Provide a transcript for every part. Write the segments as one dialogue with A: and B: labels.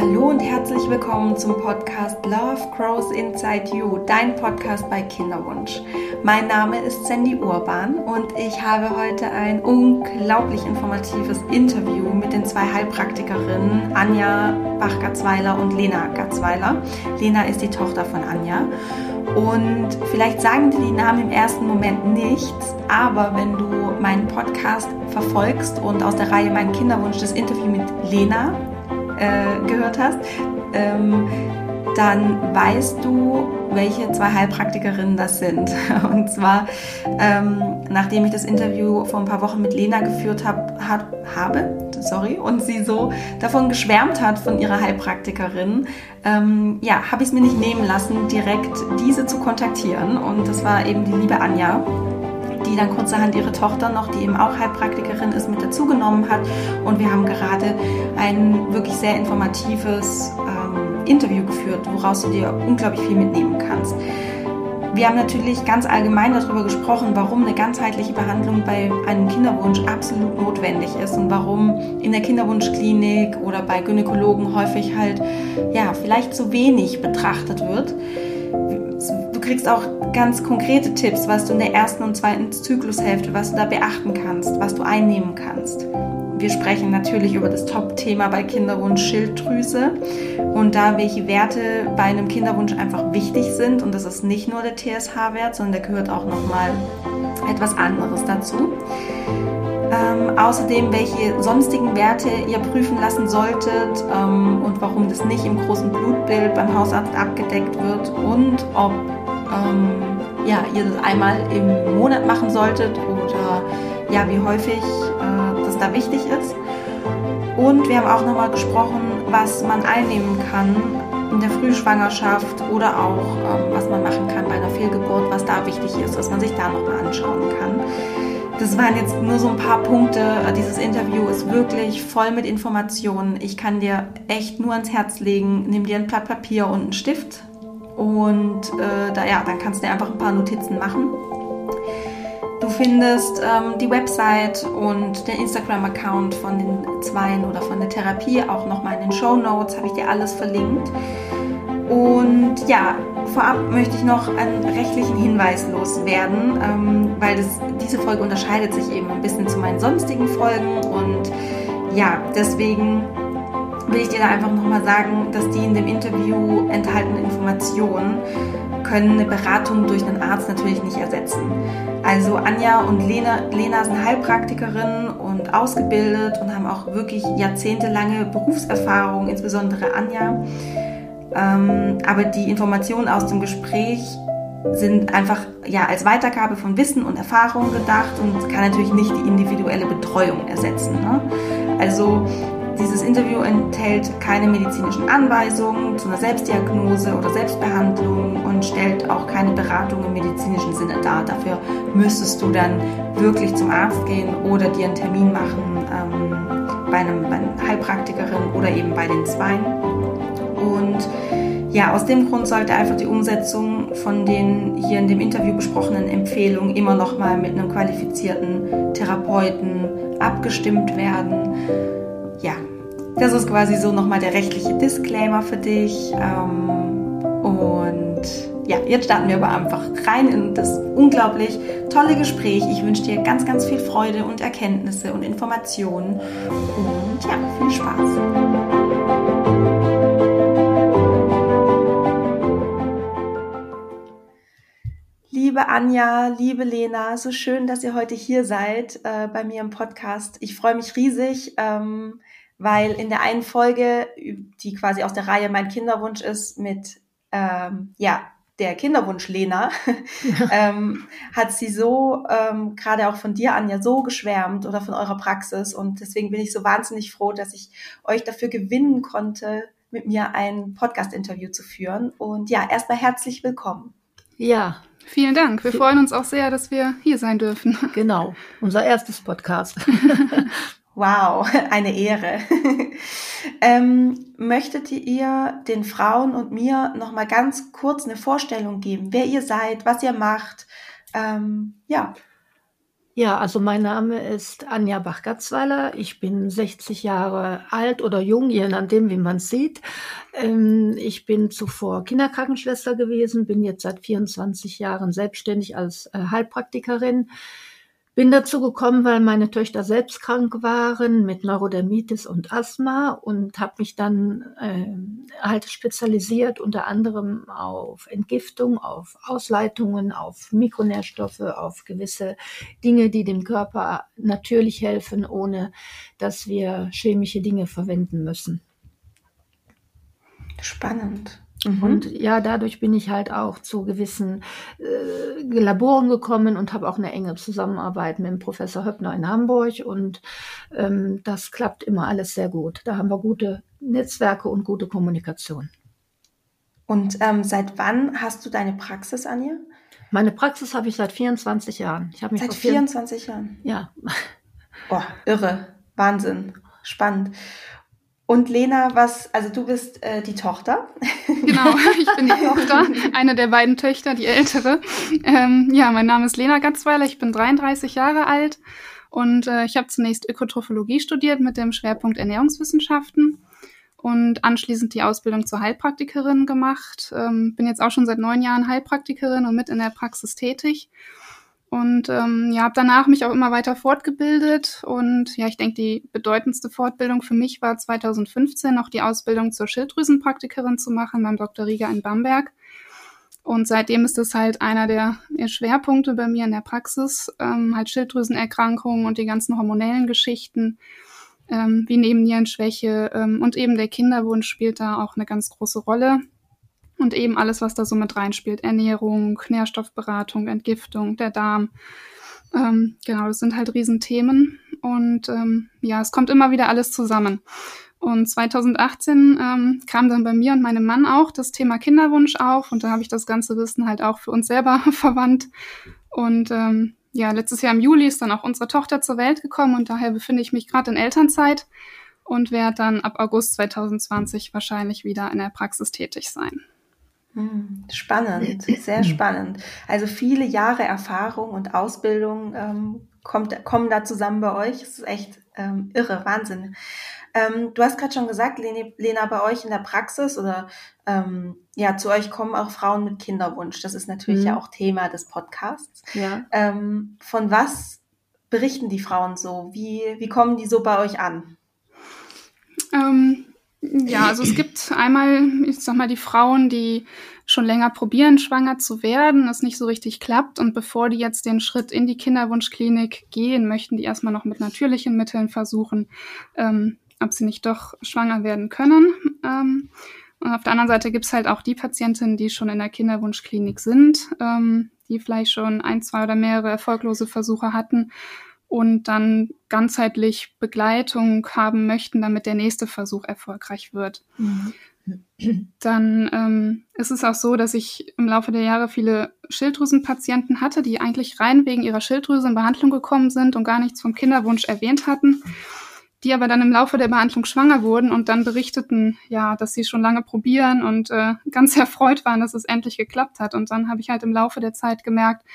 A: Hallo und herzlich willkommen zum Podcast Love Grows Inside You, dein Podcast bei Kinderwunsch. Mein Name ist Sandy Urban und ich habe heute ein unglaublich informatives Interview mit den zwei Heilpraktikerinnen Anja Bach-Gatzweiler und Lena Gatzweiler. Lena ist die Tochter von Anja. Und vielleicht sagen dir die Namen im ersten Moment nichts, aber wenn du meinen Podcast verfolgst und aus der Reihe Mein Kinderwunsch das Interview mit Lena äh, gehört hast, ähm, dann weißt du, welche zwei Heilpraktikerinnen das sind. Und zwar, ähm, nachdem ich das Interview vor ein paar Wochen mit Lena geführt hab, hab, habe, sorry, und sie so davon geschwärmt hat von ihrer Heilpraktikerin, ähm, ja, habe ich es mir nicht nehmen lassen, direkt diese zu kontaktieren. Und das war eben die liebe Anja die dann kurzerhand ihre Tochter noch, die eben auch Heilpraktikerin ist, mit dazugenommen hat. Und wir haben gerade ein wirklich sehr informatives ähm, Interview geführt, woraus du dir unglaublich viel mitnehmen kannst. Wir haben natürlich ganz allgemein darüber gesprochen, warum eine ganzheitliche Behandlung bei einem Kinderwunsch absolut notwendig ist und warum in der Kinderwunschklinik oder bei Gynäkologen häufig halt ja vielleicht zu wenig betrachtet wird. Kriegst auch ganz konkrete Tipps, was du in der ersten und zweiten Zyklushälfte, was du da beachten kannst, was du einnehmen kannst. Wir sprechen natürlich über das Top-Thema bei Kinderwunsch Schilddrüse und da welche Werte bei einem Kinderwunsch einfach wichtig sind und das ist nicht nur der TSH-Wert, sondern da gehört auch nochmal etwas anderes dazu. Ähm, außerdem, welche sonstigen Werte ihr prüfen lassen solltet ähm, und warum das nicht im großen Blutbild beim Hausarzt abgedeckt wird und ob ähm, ja, ihr das einmal im Monat machen solltet oder ja, wie häufig äh, das da wichtig ist. Und wir haben auch nochmal gesprochen, was man einnehmen kann in der Frühschwangerschaft oder auch ähm, was man machen kann bei einer Fehlgeburt, was da wichtig ist, was man sich da nochmal anschauen kann. Das waren jetzt nur so ein paar Punkte. Dieses Interview ist wirklich voll mit Informationen. Ich kann dir echt nur ans Herz legen, nimm dir ein Blatt Papier und einen Stift und äh, da, ja, dann kannst du dir einfach ein paar Notizen machen. Du findest ähm, die Website und den Instagram-Account von den Zweien oder von der Therapie auch nochmal in den Show Notes, habe ich dir alles verlinkt. Und ja, vorab möchte ich noch einen rechtlichen Hinweis loswerden, ähm, weil das, diese Folge unterscheidet sich eben ein bisschen zu meinen sonstigen Folgen und ja, deswegen will ich dir da einfach nochmal sagen, dass die in dem Interview enthaltenen Informationen können eine Beratung durch einen Arzt natürlich nicht ersetzen. Also Anja und Lena, Lena sind Heilpraktikerin und ausgebildet und haben auch wirklich jahrzehntelange Berufserfahrung, insbesondere Anja. Ähm, aber die Informationen aus dem Gespräch sind einfach ja als Weitergabe von Wissen und Erfahrung gedacht und kann natürlich nicht die individuelle Betreuung ersetzen. Ne? Also dieses Interview enthält keine medizinischen Anweisungen zu einer Selbstdiagnose oder Selbstbehandlung und stellt auch keine Beratung im medizinischen Sinne dar. Dafür müsstest du dann wirklich zum Arzt gehen oder dir einen Termin machen ähm, bei, einem, bei einer Heilpraktikerin oder eben bei den Zweien. Und ja, aus dem Grund sollte einfach die Umsetzung von den hier in dem Interview besprochenen Empfehlungen immer noch mal mit einem qualifizierten Therapeuten abgestimmt werden. Ja, das ist quasi so nochmal der rechtliche Disclaimer für dich. Ähm, und ja, jetzt starten wir aber einfach rein in das unglaublich tolle Gespräch. Ich wünsche dir ganz, ganz viel Freude und Erkenntnisse und Informationen. Und ja, viel Spaß. Liebe Anja, liebe Lena, so schön, dass ihr heute hier seid äh, bei mir im Podcast. Ich freue mich riesig. Ähm, weil in der einen Folge, die quasi aus der Reihe Mein Kinderwunsch ist, mit ähm, ja, der Kinderwunsch Lena, ähm, hat sie so, ähm, gerade auch von dir, Anja, so geschwärmt oder von eurer Praxis. Und deswegen bin ich so wahnsinnig froh, dass ich euch dafür gewinnen konnte, mit mir ein Podcast-Interview zu führen. Und ja, erstmal herzlich willkommen.
B: Ja. Vielen Dank. Wir freuen uns auch sehr, dass wir hier sein dürfen.
C: Genau, unser erstes Podcast.
A: Wow, eine Ehre. ähm, möchtet ihr den Frauen und mir noch mal ganz kurz eine Vorstellung geben, wer ihr seid, was ihr macht? Ähm, ja.
C: Ja, also mein Name ist Anja Bach-Gatzweiler. Ich bin 60 Jahre alt oder jung, je nachdem, wie man es sieht. Ähm, ich bin zuvor Kinderkrankenschwester gewesen, bin jetzt seit 24 Jahren selbstständig als äh, Heilpraktikerin. Bin dazu gekommen, weil meine Töchter selbst krank waren mit Neurodermitis und Asthma und habe mich dann äh, halt spezialisiert unter anderem auf Entgiftung, auf Ausleitungen, auf Mikronährstoffe, auf gewisse Dinge, die dem Körper natürlich helfen, ohne dass wir chemische Dinge verwenden müssen.
A: Spannend.
C: Mhm. Und ja, dadurch bin ich halt auch zu gewissen äh, Laboren gekommen und habe auch eine enge Zusammenarbeit mit dem Professor Höppner in Hamburg. Und ähm, das klappt immer alles sehr gut. Da haben wir gute Netzwerke und gute Kommunikation.
A: Und ähm, seit wann hast du deine Praxis, Anja?
C: Meine Praxis habe ich seit 24 Jahren. Ich
A: mich seit 24 Jahren?
C: Ja.
A: Oh, irre. Wahnsinn. Spannend. Und Lena, was, also du bist äh, die Tochter.
B: Genau, ich bin die Tochter, eine der beiden Töchter, die ältere. Ähm, ja, mein Name ist Lena Gatzweiler, ich bin 33 Jahre alt und äh, ich habe zunächst Ökotrophologie studiert mit dem Schwerpunkt Ernährungswissenschaften und anschließend die Ausbildung zur Heilpraktikerin gemacht. Ähm, bin jetzt auch schon seit neun Jahren Heilpraktikerin und mit in der Praxis tätig und ähm, ja, habe danach mich auch immer weiter fortgebildet. Und ja, ich denke, die bedeutendste Fortbildung für mich war 2015 noch die Ausbildung zur Schilddrüsenpraktikerin zu machen beim Dr. Rieger in Bamberg. Und seitdem ist das halt einer der, Schwerpunkte bei mir in der Praxis, ähm, halt Schilddrüsenerkrankungen und die ganzen hormonellen Geschichten, ähm, wie Nebennierenschwäche ähm, und eben der Kinderwunsch spielt da auch eine ganz große Rolle. Und eben alles, was da so mit reinspielt. Ernährung, Nährstoffberatung, Entgiftung, der Darm. Ähm, genau, das sind halt Riesenthemen. Und ähm, ja, es kommt immer wieder alles zusammen. Und 2018 ähm, kam dann bei mir und meinem Mann auch das Thema Kinderwunsch auf. Und da habe ich das ganze Wissen halt auch für uns selber verwandt. Und ähm, ja, letztes Jahr im Juli ist dann auch unsere Tochter zur Welt gekommen und daher befinde ich mich gerade in Elternzeit und werde dann ab August 2020 wahrscheinlich wieder in der Praxis tätig sein.
A: Hm, spannend, sehr spannend. Also viele Jahre Erfahrung und Ausbildung ähm, kommt, kommen da zusammen bei euch. Das ist echt ähm, irre, Wahnsinn. Ähm, du hast gerade schon gesagt, Lena, bei euch in der Praxis oder ähm, ja, zu euch kommen auch Frauen mit Kinderwunsch. Das ist natürlich mhm. ja auch Thema des Podcasts. Ja. Ähm, von was berichten die Frauen so? Wie, wie kommen die so bei euch an?
B: Ähm, ja, also es gibt einmal, ich sag mal, die Frauen, die schon länger probieren, schwanger zu werden, es nicht so richtig klappt und bevor die jetzt den Schritt in die Kinderwunschklinik gehen, möchten die erstmal noch mit natürlichen Mitteln versuchen, ähm, ob sie nicht doch schwanger werden können. Ähm, und auf der anderen Seite gibt's halt auch die Patientinnen, die schon in der Kinderwunschklinik sind, ähm, die vielleicht schon ein, zwei oder mehrere erfolglose Versuche hatten und dann ganzheitlich Begleitung haben möchten, damit der nächste Versuch erfolgreich wird. Mhm. Dann ähm, ist es auch so, dass ich im Laufe der Jahre viele Schilddrüsenpatienten hatte, die eigentlich rein wegen ihrer Schilddrüse in Behandlung gekommen sind und gar nichts vom Kinderwunsch erwähnt hatten, die aber dann im Laufe der Behandlung schwanger wurden und dann berichteten, ja, dass sie schon lange probieren und äh, ganz erfreut waren, dass es endlich geklappt hat. Und dann habe ich halt im Laufe der Zeit gemerkt,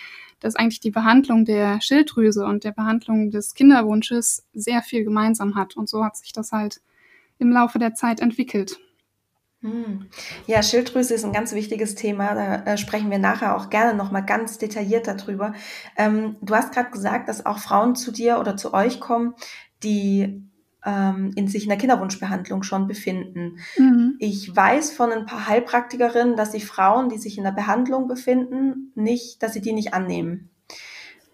B: dass eigentlich die Behandlung der Schilddrüse und der Behandlung des Kinderwunsches sehr viel gemeinsam hat. Und so hat sich das halt im Laufe der Zeit entwickelt.
A: Hm. Ja, Schilddrüse ist ein ganz wichtiges Thema. Da äh, sprechen wir nachher auch gerne nochmal ganz detailliert darüber. Ähm, du hast gerade gesagt, dass auch Frauen zu dir oder zu euch kommen, die in sich in der Kinderwunschbehandlung schon befinden. Mhm. Ich weiß von ein paar Heilpraktikerinnen, dass die Frauen, die sich in der Behandlung befinden, nicht, dass sie die nicht annehmen.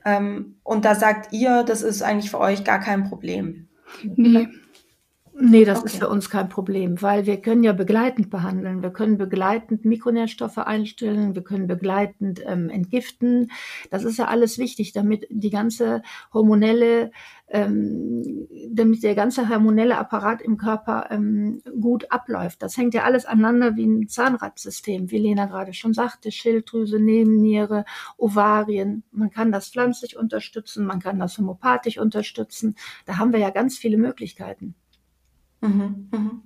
A: Ähm, und da sagt ihr, das ist eigentlich für euch gar kein Problem.
C: Nee. Nee, das okay. ist für uns kein Problem, weil wir können ja begleitend behandeln. Wir können begleitend Mikronährstoffe einstellen, wir können begleitend ähm, entgiften. Das ist ja alles wichtig, damit die ganze hormonelle, ähm, damit der ganze hormonelle Apparat im Körper ähm, gut abläuft. Das hängt ja alles aneinander wie ein Zahnradsystem, wie Lena gerade schon sagte, Schilddrüse, Nebenniere, Ovarien. Man kann das pflanzlich unterstützen, man kann das homopathisch unterstützen. Da haben wir ja ganz viele Möglichkeiten.
A: Mhm, mhm.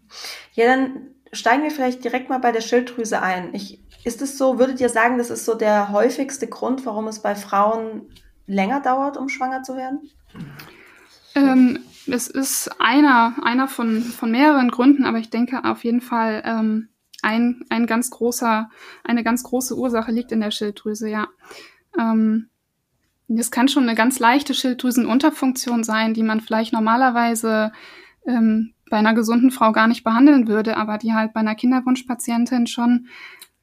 A: Ja, dann steigen wir vielleicht direkt mal bei der Schilddrüse ein. Ich, ist es so, würdet ihr sagen, das ist so der häufigste Grund, warum es bei Frauen länger dauert, um schwanger zu werden?
B: Ähm, es ist einer, einer von, von mehreren Gründen, aber ich denke auf jeden Fall, ähm, ein, ein ganz großer, eine ganz große Ursache liegt in der Schilddrüse, ja. Ähm, das kann schon eine ganz leichte Schilddrüsenunterfunktion sein, die man vielleicht normalerweise ähm, bei einer gesunden Frau gar nicht behandeln würde, aber die halt bei einer Kinderwunschpatientin schon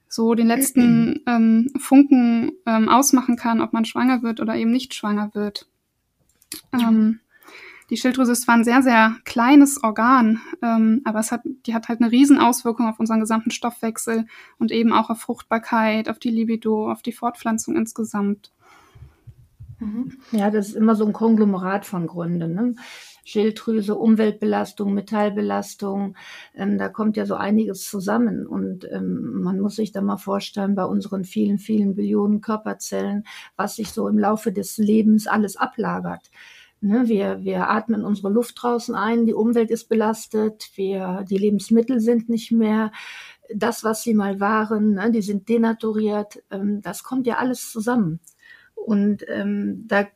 B: so den letzten ähm, Funken ähm, ausmachen kann, ob man schwanger wird oder eben nicht schwanger wird. Ähm, die Schilddrüse ist zwar ein sehr, sehr kleines Organ, ähm, aber es hat, die hat halt eine Riesenauswirkung auf unseren gesamten Stoffwechsel und eben auch auf Fruchtbarkeit, auf die Libido, auf die Fortpflanzung insgesamt.
C: Mhm. Ja, das ist immer so ein Konglomerat von Gründen. Ne? Schilddrüse, Umweltbelastung, Metallbelastung, ähm, da kommt ja so einiges zusammen. Und ähm, man muss sich da mal vorstellen, bei unseren vielen, vielen Billionen Körperzellen, was sich so im Laufe des Lebens alles ablagert. Ne, wir, wir atmen unsere Luft draußen ein, die Umwelt ist belastet, wir, die Lebensmittel sind nicht mehr das, was sie mal waren, ne, die sind denaturiert. Ähm, das kommt ja alles zusammen. Und ähm, da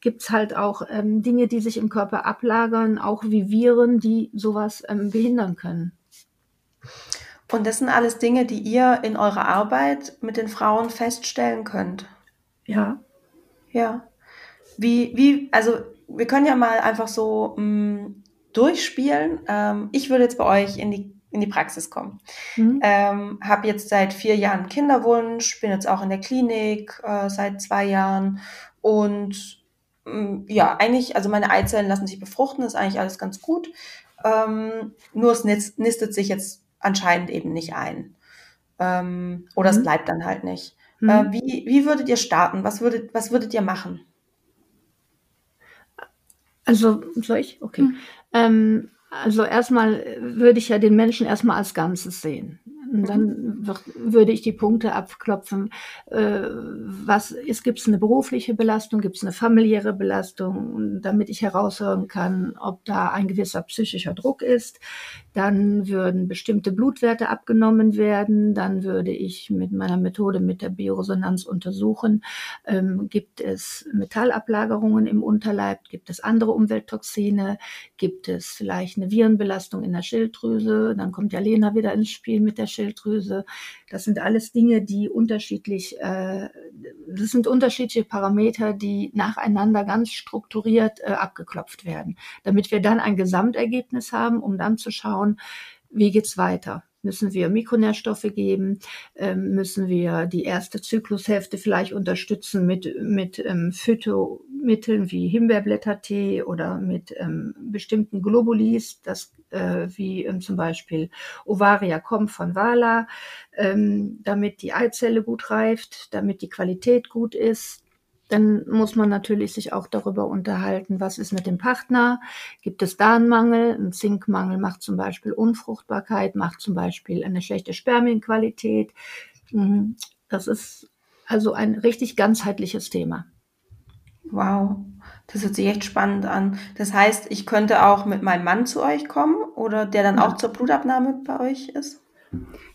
C: gibt's halt auch ähm, Dinge, die sich im Körper ablagern, auch wie Viren, die sowas ähm, behindern können.
A: Und das sind alles Dinge, die ihr in eurer Arbeit mit den Frauen feststellen könnt.
C: Ja.
A: Ja. Wie, wie, also wir können ja mal einfach so mh, mm, durchspielen. Ähm, ich würde jetzt bei euch in die, in die Praxis kommen. Mhm. Ähm, habe jetzt seit vier Jahren Kinderwunsch, bin jetzt auch in der Klinik äh, seit zwei Jahren und ja, eigentlich, also meine Eizellen lassen sich befruchten, ist eigentlich alles ganz gut. Ähm, nur es nistet sich jetzt anscheinend eben nicht ein. Ähm, oder mhm. es bleibt dann halt nicht. Mhm. Äh, wie, wie würdet ihr starten? Was würdet, was würdet ihr machen?
C: Also, soll ich? Okay. Mhm. Ähm, also erstmal würde ich ja den Menschen erstmal als Ganzes sehen. Dann wird, würde ich die Punkte abklopfen. Äh, was ist, gibt es eine berufliche Belastung, gibt es eine familiäre Belastung, damit ich heraushören kann, ob da ein gewisser psychischer Druck ist. Dann würden bestimmte Blutwerte abgenommen werden. Dann würde ich mit meiner Methode mit der Bioresonanz untersuchen, ähm, gibt es Metallablagerungen im Unterleib, gibt es andere Umwelttoxine, gibt es vielleicht eine Virenbelastung in der Schilddrüse. Dann kommt ja Lena wieder ins Spiel mit der Schilddrüse. Das sind alles Dinge, die unterschiedlich, äh, das sind unterschiedliche Parameter, die nacheinander ganz strukturiert äh, abgeklopft werden, damit wir dann ein Gesamtergebnis haben, um dann zu schauen, wie geht's weiter. Müssen wir Mikronährstoffe geben? Ähm, müssen wir die erste Zyklushälfte vielleicht unterstützen mit, mit ähm, Phytomitteln wie Himbeerblättertee oder mit ähm, bestimmten Globulis, das, äh, wie ähm, zum Beispiel Ovaria Com von Vala, ähm, damit die Eizelle gut reift, damit die Qualität gut ist, dann muss man natürlich sich auch darüber unterhalten, was ist mit dem Partner? Gibt es da einen Mangel? Ein Zinkmangel macht zum Beispiel Unfruchtbarkeit, macht zum Beispiel eine schlechte Spermienqualität. Mhm. Das ist also ein richtig ganzheitliches Thema.
A: Wow, das hört sich echt spannend an. Das heißt, ich könnte auch mit meinem Mann zu euch kommen oder der dann ja. auch zur Blutabnahme bei euch ist?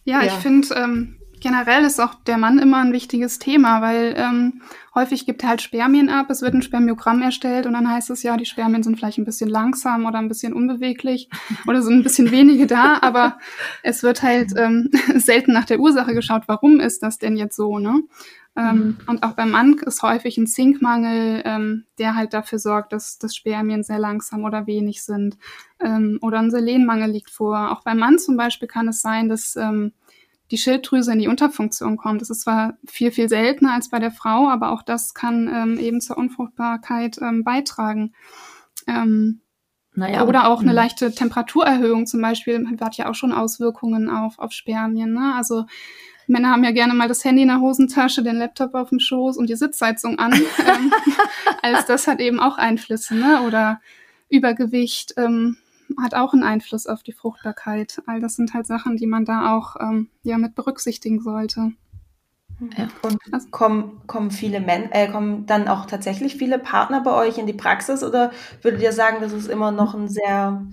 B: Ja, ja. ich finde, ähm, generell ist auch der Mann immer ein wichtiges Thema, weil ähm, häufig gibt er halt Spermien ab, es wird ein Spermiogramm erstellt und dann heißt es ja, die Spermien sind vielleicht ein bisschen langsam oder ein bisschen unbeweglich oder sind ein bisschen wenige da, aber es wird halt ähm, selten nach der Ursache geschaut, warum ist das denn jetzt so, ne? Ähm, mhm. Und auch beim Mann ist häufig ein Zinkmangel, ähm, der halt dafür sorgt, dass, dass Spermien sehr langsam oder wenig sind. Ähm, oder ein Selenmangel liegt vor. Auch beim Mann zum Beispiel kann es sein, dass ähm, die Schilddrüse in die Unterfunktion kommt. Das ist zwar viel, viel seltener als bei der Frau, aber auch das kann ähm, eben zur Unfruchtbarkeit ähm, beitragen. Ähm, naja, oder auch eine hm. leichte Temperaturerhöhung zum Beispiel hat ja auch schon Auswirkungen auf, auf Spermien. Ne? Also Männer haben ja gerne mal das Handy in der Hosentasche, den Laptop auf dem Schoß und die Sitzheizung an. ähm, alles das hat eben auch Einflüsse, ne? Oder Übergewicht, ähm, hat auch einen Einfluss auf die Fruchtbarkeit. All das sind halt Sachen, die man da auch ähm, ja mit berücksichtigen sollte.
A: Ja. Und also kommen, kommen viele Männer, äh, kommen dann auch tatsächlich viele Partner bei euch in die Praxis oder würdet ihr sagen, das ist immer noch ein sehr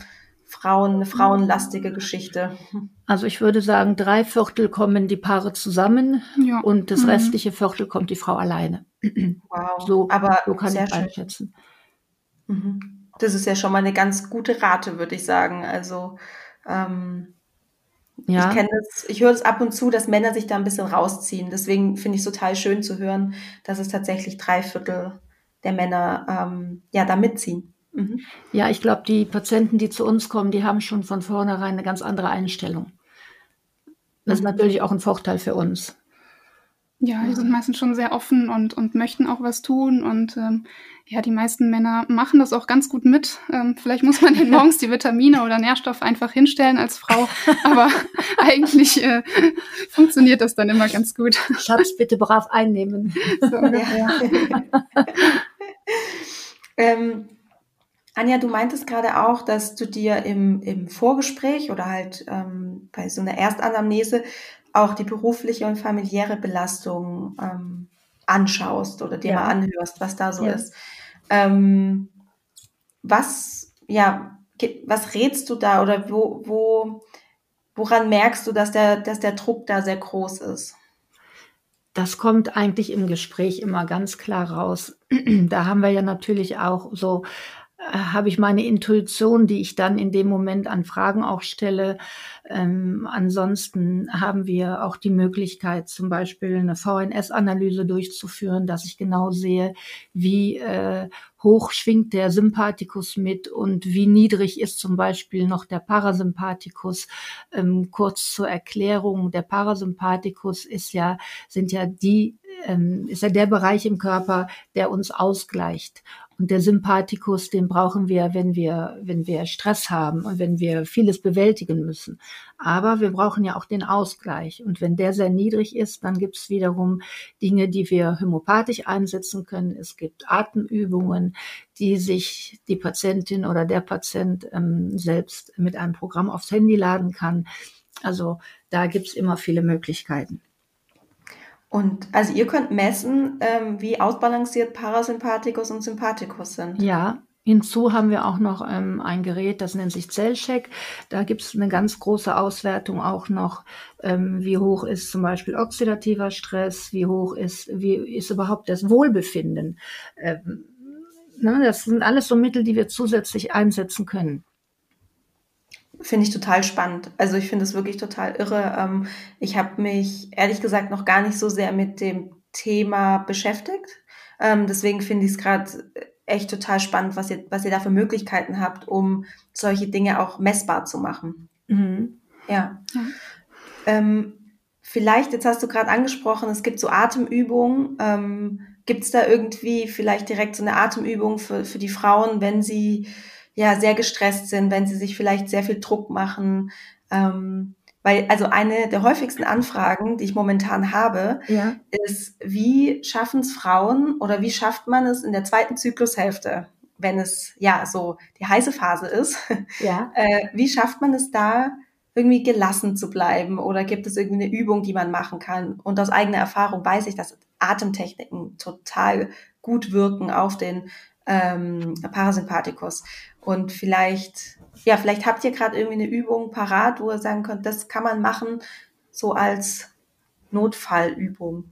A: Frauen, eine frauenlastige Geschichte?
C: Also ich würde sagen, drei Viertel kommen die Paare zusammen ja. und das mhm. restliche Viertel kommt die Frau alleine.
A: Wow. So, Aber so kann ich einschätzen. Mhm. Das ist ja schon mal eine ganz gute Rate, würde ich sagen. Also ähm, ja. ich kenne das, ich höre es ab und zu, dass Männer sich da ein bisschen rausziehen. Deswegen finde ich es total schön zu hören, dass es tatsächlich drei Viertel der Männer ähm, ja da mitziehen.
C: Mhm. Ja, ich glaube, die Patienten, die zu uns kommen, die haben schon von vornherein eine ganz andere Einstellung. Das ist mhm. natürlich auch ein Vorteil für uns.
B: Ja, die sind meistens schon sehr offen und, und möchten auch was tun. Und ähm, ja, die meisten Männer machen das auch ganz gut mit. Ähm, vielleicht muss man denen morgens die Vitamine oder Nährstoffe einfach hinstellen als Frau. Aber eigentlich äh, funktioniert das dann immer ganz gut.
C: Schatz, bitte brav einnehmen. So, ja.
A: ähm, Anja, du meintest gerade auch, dass du dir im, im Vorgespräch oder halt ähm, bei so einer Erstanamnese auch die berufliche und familiäre Belastung ähm, anschaust oder dir ja. mal anhörst, was da so ja. ist. Ähm, was, ja, was rätst du da oder wo, wo, woran merkst du, dass der, dass der Druck da sehr groß ist?
C: Das kommt eigentlich im Gespräch immer ganz klar raus. da haben wir ja natürlich auch so habe ich meine Intuition, die ich dann in dem Moment an Fragen auch stelle. Ähm, ansonsten haben wir auch die Möglichkeit, zum Beispiel eine VNS-Analyse durchzuführen, dass ich genau sehe, wie äh, hoch schwingt der Sympathikus mit und wie niedrig ist zum Beispiel noch der Parasympathikus. Ähm, kurz zur Erklärung, der Parasympathikus ist ja, sind ja die, ähm, ist ja der Bereich im Körper, der uns ausgleicht. Und der Sympathikus, den brauchen wir, wenn wir, wenn wir Stress haben und wenn wir vieles bewältigen müssen. Aber wir brauchen ja auch den Ausgleich. Und wenn der sehr niedrig ist, dann gibt es wiederum Dinge, die wir homöopathisch einsetzen können. Es gibt Atemübungen, die sich die Patientin oder der Patient ähm, selbst mit einem Programm aufs Handy laden kann. Also da gibt es immer viele Möglichkeiten.
A: Und also ihr könnt messen, ähm, wie ausbalanciert Parasympathikus und Sympathikus sind.
C: Ja, Hinzu haben wir auch noch ähm, ein Gerät, das nennt sich Zellcheck. Da gibt es eine ganz große Auswertung auch noch, ähm, wie hoch ist zum Beispiel oxidativer Stress, wie hoch ist, wie ist überhaupt das Wohlbefinden. Ähm, ne, das sind alles so Mittel, die wir zusätzlich einsetzen können.
A: Finde ich total spannend. Also ich finde es wirklich total irre. Ähm, ich habe mich ehrlich gesagt noch gar nicht so sehr mit dem Thema beschäftigt. Ähm, deswegen finde ich es gerade echt total spannend, was ihr, was ihr da für Möglichkeiten habt, um solche Dinge auch messbar zu machen. Mhm. Ja. ja. Ähm, vielleicht, jetzt hast du gerade angesprochen, es gibt so Atemübungen. Ähm, gibt es da irgendwie vielleicht direkt so eine Atemübung für, für die Frauen, wenn sie ja sehr gestresst sind, wenn sie sich vielleicht sehr viel Druck machen. Ähm, weil also eine der häufigsten Anfragen, die ich momentan habe, ja. ist, wie schaffen es Frauen oder wie schafft man es in der zweiten Zyklushälfte, wenn es ja so die heiße Phase ist, ja. äh, wie schafft man es da, irgendwie gelassen zu bleiben oder gibt es irgendwie eine Übung, die man machen kann? Und aus eigener Erfahrung weiß ich, dass Atemtechniken total gut wirken auf den ähm, Parasympathikus. Und vielleicht, ja, vielleicht habt ihr gerade irgendwie eine Übung parat, wo ihr sagen könnt, das kann man machen, so als Notfallübung.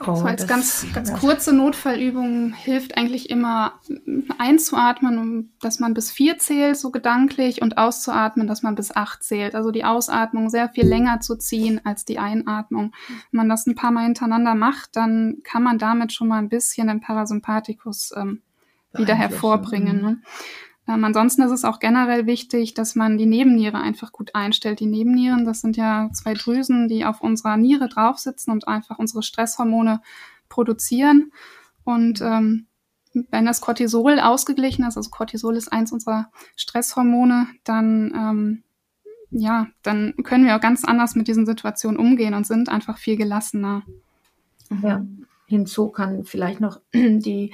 B: Oh, so als ganz, ganz kurze Notfallübung hilft eigentlich immer einzuatmen, dass man bis vier zählt, so gedanklich, und auszuatmen, dass man bis acht zählt. Also die Ausatmung sehr viel länger zu ziehen als die Einatmung. Wenn man das ein paar Mal hintereinander macht, dann kann man damit schon mal ein bisschen den Parasympathikus ähm, wieder hervorbringen. Ne? Ähm, ansonsten ist es auch generell wichtig, dass man die Nebenniere einfach gut einstellt. Die Nebennieren, das sind ja zwei Drüsen, die auf unserer Niere drauf sitzen und einfach unsere Stresshormone produzieren. Und ähm, wenn das Cortisol ausgeglichen ist, also Cortisol ist eins unserer Stresshormone, dann ähm, ja, dann können wir auch ganz anders mit diesen Situationen umgehen und sind einfach viel gelassener.
C: Ja. Hinzu kann vielleicht noch die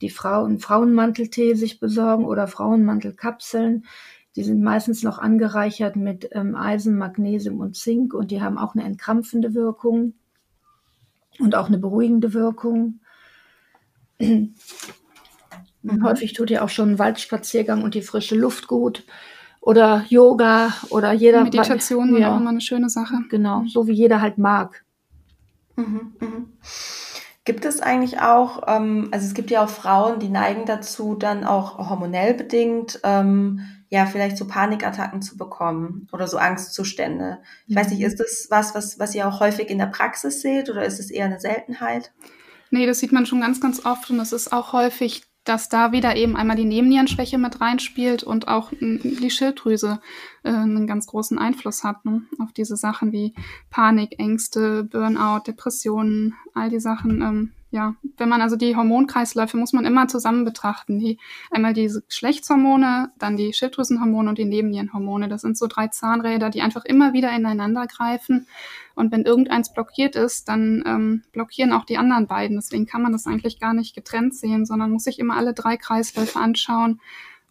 C: die Frauen Frauenmanteltee sich besorgen oder Frauenmantelkapseln. Die sind meistens noch angereichert mit ähm, Eisen, Magnesium und Zink und die haben auch eine entkrampfende Wirkung und auch eine beruhigende Wirkung. Mhm. Häufig tut ja auch schon ein Waldspaziergang und die frische Luft gut. oder Yoga oder jeder.
B: Meditation ja. auch immer eine schöne Sache.
C: Genau, so wie jeder halt mag.
A: Mhm, mh. Gibt es eigentlich auch, ähm, also es gibt ja auch Frauen, die neigen dazu, dann auch hormonell bedingt, ähm, ja, vielleicht so Panikattacken zu bekommen oder so Angstzustände. Ich weiß nicht, mhm. ist das was, was, was ihr auch häufig in der Praxis seht oder ist es eher eine Seltenheit?
B: Nee, das sieht man schon ganz, ganz oft und es ist auch häufig, dass da wieder eben einmal die Nebennierenschwäche mit reinspielt und auch die Schilddrüse äh, einen ganz großen Einfluss hat ne, auf diese Sachen wie Panik, Ängste, Burnout, Depressionen, all die Sachen. Ähm, ja, wenn man also die Hormonkreisläufe muss man immer zusammen betrachten. Die, einmal diese Geschlechtshormone, dann die Schilddrüsenhormone und die Nebennierenhormone. Das sind so drei Zahnräder, die einfach immer wieder ineinander greifen. Und wenn irgendeins blockiert ist, dann ähm, blockieren auch die anderen beiden. Deswegen kann man das eigentlich gar nicht getrennt sehen, sondern muss sich immer alle drei Kreisläufe anschauen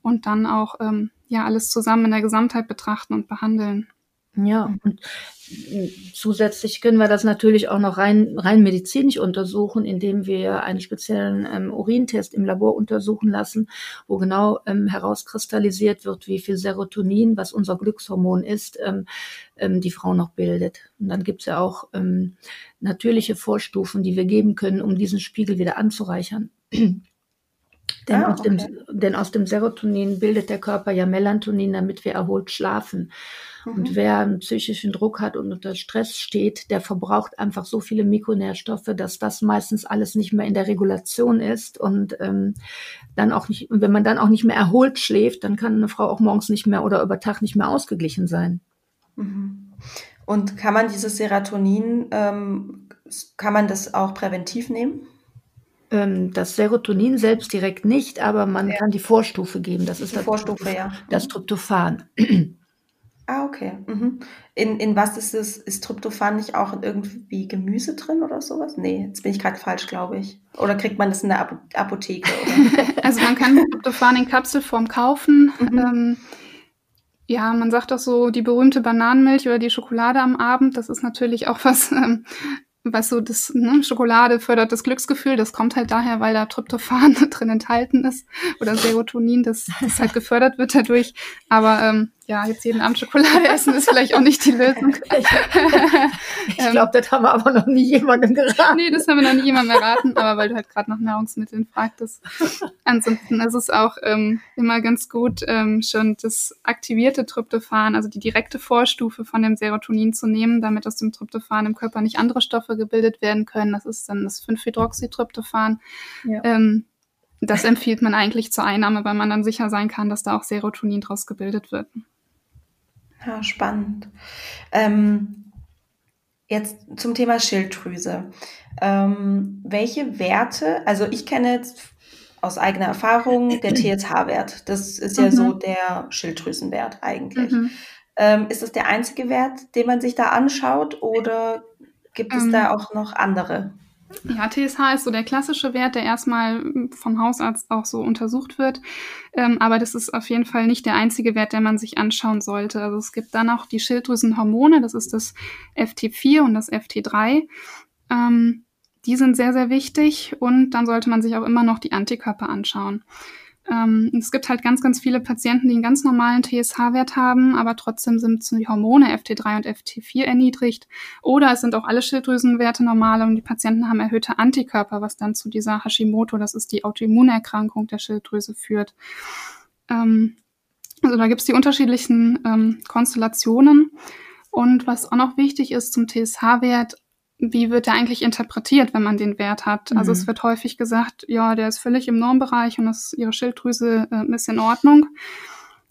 B: und dann auch ähm, ja alles zusammen in der Gesamtheit betrachten und behandeln.
C: Ja, und zusätzlich können wir das natürlich auch noch rein, rein medizinisch untersuchen, indem wir einen speziellen ähm, Urintest im Labor untersuchen lassen, wo genau ähm, herauskristallisiert wird, wie viel Serotonin, was unser Glückshormon ist, ähm, ähm, die Frau noch bildet. Und dann gibt es ja auch ähm, natürliche Vorstufen, die wir geben können, um diesen Spiegel wieder anzureichern. Denn, ah, aus dem, denn aus dem Serotonin bildet der Körper ja Melatonin, damit wir erholt schlafen. Mhm. Und wer einen psychischen Druck hat und unter Stress steht, der verbraucht einfach so viele Mikronährstoffe, dass das meistens alles nicht mehr in der Regulation ist. Und ähm, dann auch nicht, wenn man dann auch nicht mehr erholt schläft, dann kann eine Frau auch morgens nicht mehr oder über Tag nicht mehr ausgeglichen sein.
A: Mhm. Und kann man dieses Serotonin, ähm, kann man das auch präventiv nehmen?
C: Ähm, das Serotonin selbst direkt nicht, aber man ja. kann die Vorstufe geben. Das ist die das,
A: Vorstufe, ja.
C: das mhm. Tryptophan.
A: Ah, okay. Mhm. In, in was ist es? Ist Tryptophan nicht auch in irgendwie Gemüse drin oder sowas? Nee, jetzt bin ich gerade falsch, glaube ich. Oder kriegt man das in der Apo Apotheke?
B: also man kann Tryptophan in Kapselform kaufen. Mhm. Ähm, ja, man sagt doch so, die berühmte Bananenmilch oder die Schokolade am Abend, das ist natürlich auch was, ähm, was so das, ne, Schokolade fördert das Glücksgefühl, das kommt halt daher, weil da Tryptophan drin enthalten ist oder Serotonin, das, das halt gefördert wird dadurch. Aber ähm, ja, jetzt jeden Abend Schokolade essen ist vielleicht auch nicht die Lösung.
C: ich glaube, das haben wir aber noch nie jemandem geraten.
B: Nee, das haben wir noch nie jemandem erraten, aber weil du halt gerade nach Nahrungsmitteln fragtest. Ansonsten ist es auch ähm, immer ganz gut, ähm, schon das aktivierte Tryptophan, also die direkte Vorstufe von dem Serotonin zu nehmen, damit aus dem Tryptophan im Körper nicht andere Stoffe gebildet werden können. Das ist dann das 5-Hydroxytryptophan. Ja. Ähm, das empfiehlt man eigentlich zur Einnahme, weil man dann sicher sein kann, dass da auch Serotonin draus gebildet wird.
A: Ja, spannend. Ähm, jetzt zum Thema Schilddrüse. Ähm, welche Werte, also ich kenne jetzt aus eigener Erfahrung der TSH-Wert. Das ist ja mhm. so der Schilddrüsenwert eigentlich. Mhm. Ähm, ist das der einzige Wert, den man sich da anschaut oder gibt es da ähm. auch noch andere?
B: Ja, TSH ist so der klassische Wert, der erstmal vom Hausarzt auch so untersucht wird. Ähm, aber das ist auf jeden Fall nicht der einzige Wert, der man sich anschauen sollte. Also es gibt dann auch die Schilddrüsenhormone, das ist das FT4 und das FT3. Ähm, die sind sehr, sehr wichtig und dann sollte man sich auch immer noch die Antikörper anschauen. Ähm, es gibt halt ganz, ganz viele Patienten, die einen ganz normalen TSH-Wert haben, aber trotzdem sind die Hormone FT3 und FT4 erniedrigt. Oder es sind auch alle Schilddrüsenwerte normal und die Patienten haben erhöhte Antikörper, was dann zu dieser Hashimoto, das ist die Autoimmunerkrankung der Schilddrüse, führt. Ähm, also da gibt es die unterschiedlichen ähm, Konstellationen. Und was auch noch wichtig ist zum TSH-Wert, wie wird der eigentlich interpretiert, wenn man den Wert hat? Mhm. Also es mhm. wird häufig gesagt, ja, der ist völlig im Normbereich und das, ihre Schilddrüse äh, ist in Ordnung.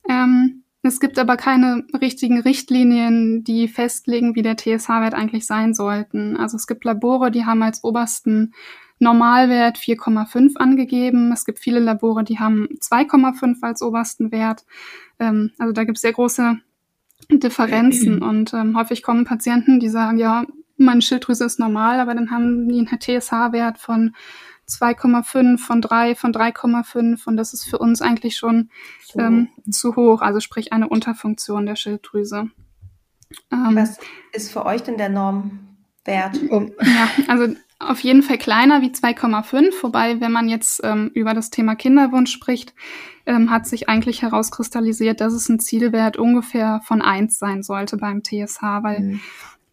B: Ähm, es gibt aber keine richtigen Richtlinien, die festlegen, wie der TSH-Wert eigentlich sein sollten. Also es gibt Labore, die haben als obersten Normalwert 4,5 angegeben. Es gibt viele Labore, die haben 2,5 als obersten Wert. Ähm, also da gibt es sehr große Differenzen und ähm, häufig kommen Patienten, die sagen, ja, meine Schilddrüse ist normal, aber dann haben die einen TSH-Wert von 2,5, von 3, von 3,5 und das ist für uns eigentlich schon so. ähm, zu hoch, also sprich eine Unterfunktion der Schilddrüse.
A: Ähm, Was ist für euch denn der Normwert?
B: Ja, also Auf jeden Fall kleiner wie 2,5, wobei, wenn man jetzt ähm, über das Thema Kinderwunsch spricht, ähm, hat sich eigentlich herauskristallisiert, dass es ein Zielwert ungefähr von 1 sein sollte beim TSH, weil mhm.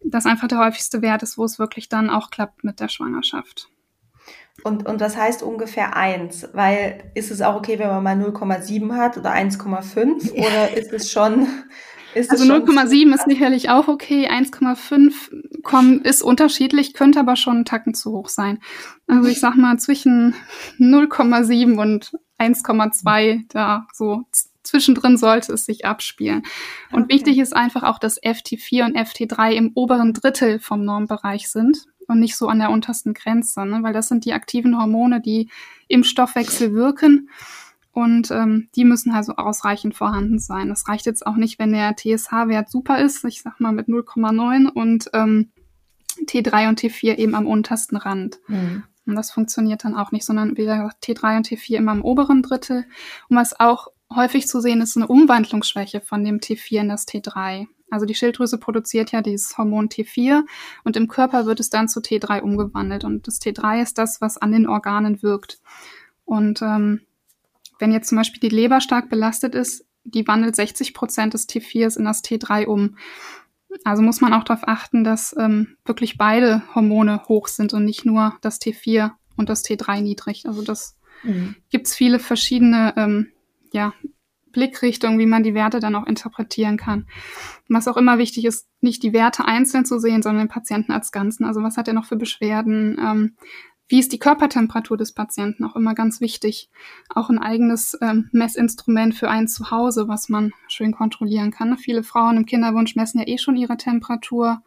B: Das einfach der häufigste Wert ist, wo es wirklich dann auch klappt mit der Schwangerschaft.
A: Und, und was heißt ungefähr 1? Weil ist es auch okay, wenn man mal 0,7 hat oder 1,5? Oder ist es schon
B: ist also 0,7 ist sicherlich auch okay. 1,5 ist unterschiedlich, könnte aber schon einen Tacken zu hoch sein. Also ich sag mal zwischen 0,7 und 1,2 da so zwischendrin sollte es sich abspielen. Und okay. wichtig ist einfach auch, dass FT4 und FT3 im oberen Drittel vom Normbereich sind und nicht so an der untersten Grenze, ne? weil das sind die aktiven Hormone, die im Stoffwechsel wirken. Und ähm, die müssen also ausreichend vorhanden sein. Das reicht jetzt auch nicht, wenn der TSH-Wert super ist, ich sag mal mit 0,9 und ähm, T3 und T4 eben am untersten Rand. Mhm. Und das funktioniert dann auch nicht, sondern wie gesagt, T3 und T4 immer im oberen Drittel. Und was auch häufig zu sehen ist, eine Umwandlungsschwäche von dem T4 in das T3. Also die Schilddrüse produziert ja dieses Hormon T4 und im Körper wird es dann zu T3 umgewandelt. Und das T3 ist das, was an den Organen wirkt. Und ähm, wenn jetzt zum Beispiel die Leber stark belastet ist, die wandelt 60 Prozent des T4s in das T3 um. Also muss man auch darauf achten, dass ähm, wirklich beide Hormone hoch sind und nicht nur das T4 und das T3 niedrig. Also das mhm. gibt es viele verschiedene ähm, ja, Blickrichtungen, wie man die Werte dann auch interpretieren kann. Was auch immer wichtig ist, nicht die Werte einzeln zu sehen, sondern den Patienten als Ganzen. Also was hat er noch für Beschwerden? Ähm, wie ist die Körpertemperatur des Patienten? Auch immer ganz wichtig. Auch ein eigenes ähm, Messinstrument für ein Zuhause, was man schön kontrollieren kann. Viele Frauen im Kinderwunsch messen ja eh schon ihre Temperatur,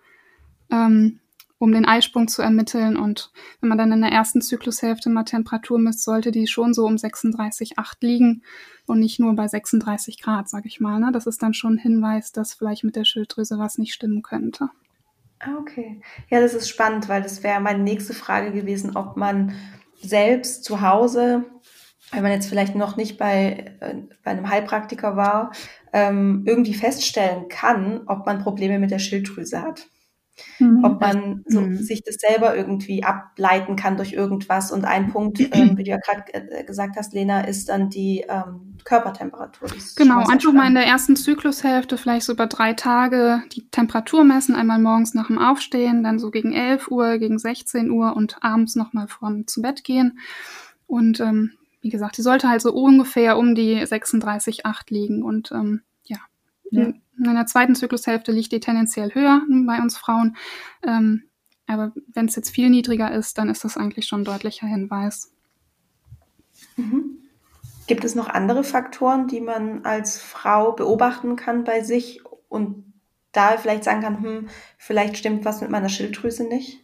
B: ähm, um den Eisprung zu ermitteln. Und wenn man dann in der ersten Zyklushälfte mal Temperatur misst, sollte die schon so um 36,8 liegen und nicht nur bei 36 Grad, sag ich mal. Ne? Das ist dann schon ein Hinweis, dass vielleicht mit der Schilddrüse was nicht stimmen könnte.
A: Ah, okay. Ja, das ist spannend, weil das wäre meine nächste Frage gewesen, ob man selbst zu Hause, wenn man jetzt vielleicht noch nicht bei, äh, bei einem Heilpraktiker war, ähm, irgendwie feststellen kann, ob man Probleme mit der Schilddrüse hat. Mhm. Ob man so, mhm. sich das selber irgendwie ableiten kann durch irgendwas. Und ein Punkt, ähm, wie du ja gerade äh, gesagt hast, Lena, ist dann die ähm, Körpertemperatur.
B: Genau, einfach mal in der ersten Zyklushälfte, vielleicht so über drei Tage, die Temperatur messen. Einmal morgens nach dem Aufstehen, dann so gegen 11 Uhr, gegen 16 Uhr und abends nochmal vorm zu Bett gehen. Und ähm, wie gesagt, die sollte halt so ungefähr um die 36,8 liegen. Und ähm, ja. ja in der zweiten Zyklushälfte liegt die tendenziell höher bei uns Frauen. Ähm, aber wenn es jetzt viel niedriger ist, dann ist das eigentlich schon ein deutlicher Hinweis.
A: Mhm. Gibt es noch andere Faktoren, die man als Frau beobachten kann bei sich und da vielleicht sagen kann, hm, vielleicht stimmt was mit meiner Schilddrüse nicht?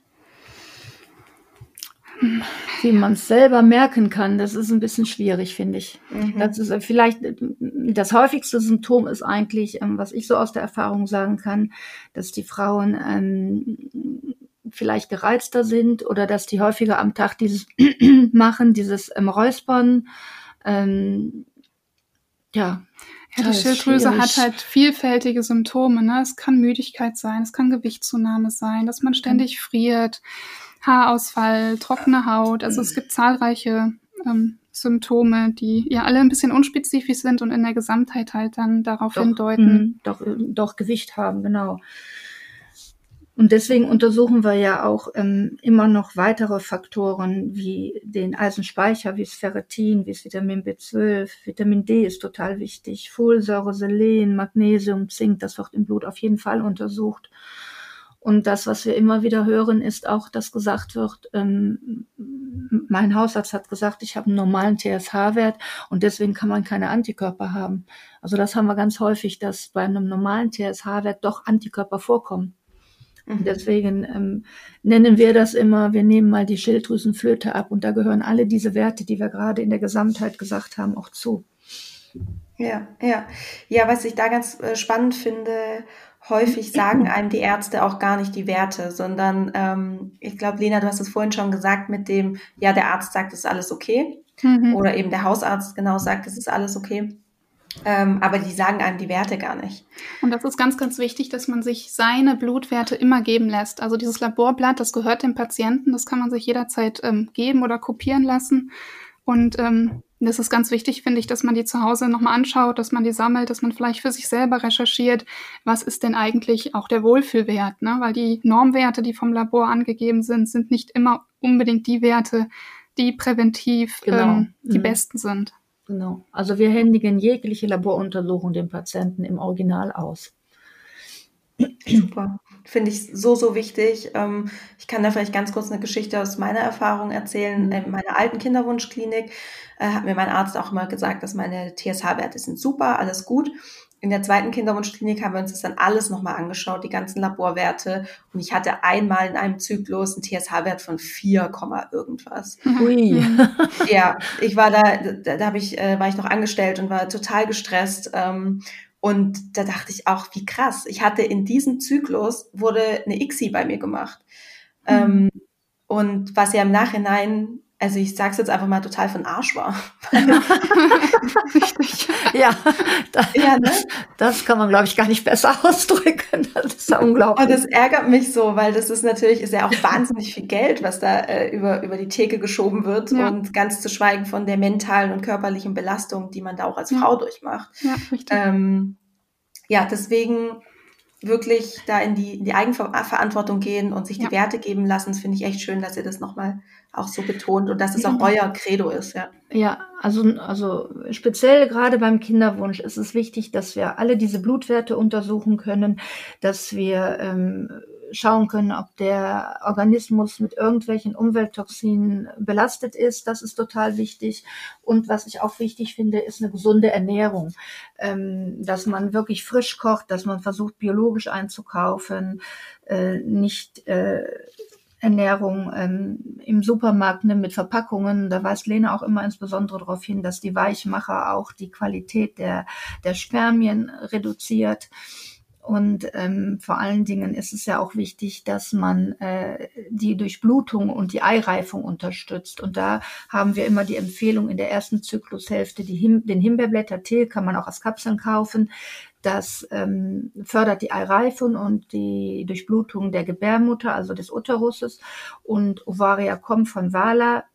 C: Wie man es selber merken kann, das ist ein bisschen schwierig, finde ich. Mhm. Das ist äh, vielleicht das häufigste Symptom ist eigentlich, ähm, was ich so aus der Erfahrung sagen kann, dass die Frauen ähm, vielleicht gereizter sind oder dass die häufiger am Tag dieses machen, dieses ähm, Räuspern. Ähm, ja,
B: ja, die Schilddrüse schwierig. hat halt vielfältige Symptome. Ne? Es kann Müdigkeit sein, es kann Gewichtszunahme sein, dass man ständig friert, Haarausfall, trockene Haut. Also es gibt zahlreiche ähm, Symptome, die ja alle ein bisschen unspezifisch sind und in der Gesamtheit halt dann darauf doch, hindeuten.
C: Mh, doch, doch Gewicht haben, genau. Und deswegen untersuchen wir ja auch ähm, immer noch weitere Faktoren wie den Eisenspeicher, wie das Ferritin, wie das Vitamin B12, Vitamin D ist total wichtig, Folsäure, Selen, Magnesium, Zink, das wird im Blut auf jeden Fall untersucht. Und das, was wir immer wieder hören, ist auch, dass gesagt wird, ähm, mein Hausarzt hat gesagt, ich habe einen normalen TSH-Wert und deswegen kann man keine Antikörper haben. Also das haben wir ganz häufig, dass bei einem normalen TSH-Wert doch Antikörper vorkommen. Mhm. Deswegen ähm, nennen wir das immer, wir nehmen mal die Schilddrüsenflöte ab und da gehören alle diese Werte, die wir gerade in der Gesamtheit gesagt haben, auch zu.
A: Ja, ja. Ja, was ich da ganz äh, spannend finde häufig sagen einem die Ärzte auch gar nicht die Werte, sondern ähm, ich glaube, Lena, du hast es vorhin schon gesagt mit dem, ja, der Arzt sagt, es ist alles okay. Mhm. Oder eben der Hausarzt genau sagt, es ist alles okay. Ähm, aber die sagen einem die Werte gar nicht.
B: Und das ist ganz, ganz wichtig, dass man sich seine Blutwerte immer geben lässt. Also dieses Laborblatt, das gehört dem Patienten, das kann man sich jederzeit ähm, geben oder kopieren lassen. Und ähm, das ist ganz wichtig, finde ich, dass man die zu Hause nochmal anschaut, dass man die sammelt, dass man vielleicht für sich selber recherchiert, was ist denn eigentlich auch der Wohlfühlwert, ne? Weil die Normwerte, die vom Labor angegeben sind, sind nicht immer unbedingt die Werte, die präventiv genau. ähm, die mhm. besten sind.
C: Genau. Also wir händigen jegliche Laboruntersuchung dem Patienten im Original aus.
A: Super. Finde ich so, so wichtig. Ähm, ich kann da vielleicht ganz kurz eine Geschichte aus meiner Erfahrung erzählen. Mhm. In meiner alten Kinderwunschklinik äh, hat mir mein Arzt auch immer gesagt, dass meine TSH-Werte sind super, alles gut. In der zweiten Kinderwunschklinik haben wir uns das dann alles nochmal angeschaut, die ganzen Laborwerte. Und ich hatte einmal in einem Zyklus einen TSH-Wert von 4, irgendwas. Ui. Ja, ich war da, da, da hab ich, äh, war ich noch angestellt und war total gestresst. Ähm, und da dachte ich auch, wie krass. Ich hatte in diesem Zyklus wurde eine ICSI bei mir gemacht. Mhm. Ähm, und was ja im Nachhinein also ich sage es jetzt einfach mal total von Arsch war.
C: Richtig. ja, das, ja ne? das kann man, glaube ich, gar nicht besser ausdrücken. Das ist ja unglaublich.
A: Und das ärgert mich so, weil das ist natürlich, ist ja auch wahnsinnig viel Geld, was da äh, über, über die Theke geschoben wird. Ja. Und ganz zu schweigen von der mentalen und körperlichen Belastung, die man da auch als ja. Frau durchmacht. Ja, richtig. Ähm, ja, deswegen wirklich da in die, in die Eigenverantwortung gehen und sich die Werte geben lassen. Das finde ich echt schön, dass ihr das nochmal auch so betont und dass es auch euer Credo ist, ja.
C: Ja, also, also speziell gerade beim Kinderwunsch ist es wichtig, dass wir alle diese Blutwerte untersuchen können, dass wir ähm, schauen können, ob der Organismus mit irgendwelchen Umwelttoxinen belastet ist. Das ist total wichtig. Und was ich auch wichtig finde, ist eine gesunde Ernährung. Ähm, dass man wirklich frisch kocht, dass man versucht, biologisch einzukaufen, äh, nicht äh, Ernährung ähm, im Supermarkt ne, mit Verpackungen. Da weist Lena auch immer insbesondere darauf hin, dass die Weichmacher auch die Qualität der, der Spermien reduziert. Und ähm, vor allen Dingen ist es ja auch wichtig, dass man äh, die Durchblutung und die Eireifung unterstützt. Und da haben wir immer die Empfehlung in der ersten Zyklushälfte, die Him den Himbeerblättertee kann man auch als Kapseln kaufen. Das ähm, fördert die Eireifung und die Durchblutung der Gebärmutter, also des Uteruses. Und Ovaria Com von Wala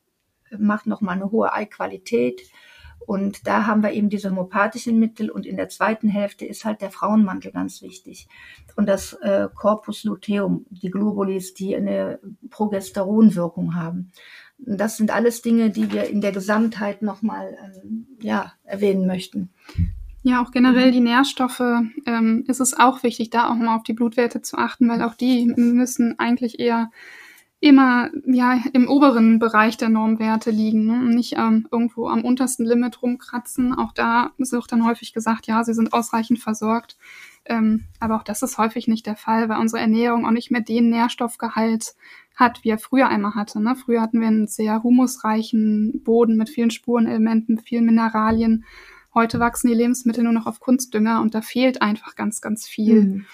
C: macht nochmal eine hohe Eiqualität und da haben wir eben diese homopathischen Mittel und in der zweiten Hälfte ist halt der Frauenmantel ganz wichtig. Und das äh, Corpus luteum, die Globulis, die eine Progesteronwirkung haben. Das sind alles Dinge, die wir in der Gesamtheit nochmal ähm, ja, erwähnen möchten.
B: Ja, auch generell die Nährstoffe ähm, ist es auch wichtig, da auch mal auf die Blutwerte zu achten, weil auch die müssen eigentlich eher immer ja im oberen Bereich der Normwerte liegen ne? nicht ähm, irgendwo am untersten Limit rumkratzen. Auch da wird dann häufig gesagt, ja, sie sind ausreichend versorgt. Ähm, aber auch das ist häufig nicht der Fall, weil unsere Ernährung auch nicht mehr den Nährstoffgehalt hat, wie er früher einmal hatte. Ne? Früher hatten wir einen sehr humusreichen Boden mit vielen Spurenelementen, vielen Mineralien. Heute wachsen die Lebensmittel nur noch auf Kunstdünger und da fehlt einfach ganz, ganz viel. Mhm.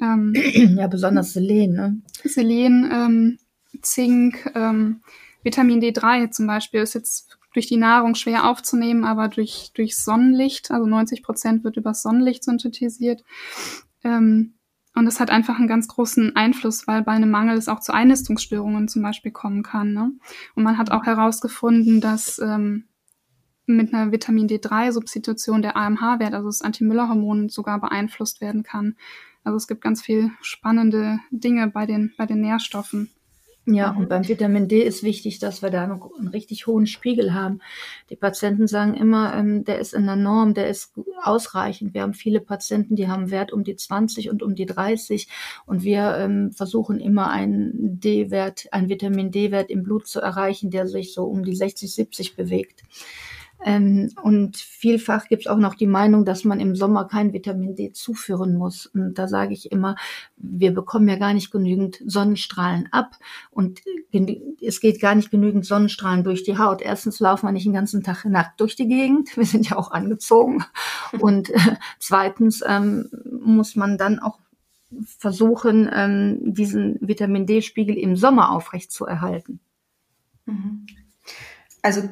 C: Ähm, ja, besonders Selen, ne?
B: Selen, ähm, Zink, ähm, Vitamin D3 zum Beispiel ist jetzt durch die Nahrung schwer aufzunehmen, aber durch, durch Sonnenlicht, also 90 Prozent wird über Sonnenlicht synthetisiert. Ähm, und das hat einfach einen ganz großen Einfluss, weil bei einem Mangel es auch zu Einnistungsstörungen zum Beispiel kommen kann. Ne? Und man hat auch herausgefunden, dass ähm, mit einer Vitamin D3-Substitution der AMH-Wert, also das Anti-Müller-Hormon, sogar beeinflusst werden kann. Also es gibt ganz viel spannende Dinge bei den, bei den Nährstoffen.
C: Ja, und beim Vitamin D ist wichtig, dass wir da noch einen richtig hohen Spiegel haben. Die Patienten sagen immer, ähm, der ist in der Norm, der ist ausreichend. Wir haben viele Patienten, die haben Wert um die 20 und um die 30 und wir ähm, versuchen immer einen D-Wert, einen Vitamin D-Wert im Blut zu erreichen, der sich so um die 60, 70 bewegt. Ähm, und vielfach gibt es auch noch die Meinung, dass man im Sommer kein Vitamin D zuführen muss. Und da sage ich immer, wir bekommen ja gar nicht genügend Sonnenstrahlen ab und es geht gar nicht genügend Sonnenstrahlen durch die Haut. Erstens laufen wir nicht den ganzen Tag nackt durch die Gegend, wir sind ja auch angezogen. Und äh, zweitens ähm, muss man dann auch versuchen, ähm, diesen Vitamin D-Spiegel im Sommer aufrecht zu erhalten.
A: Mhm. Also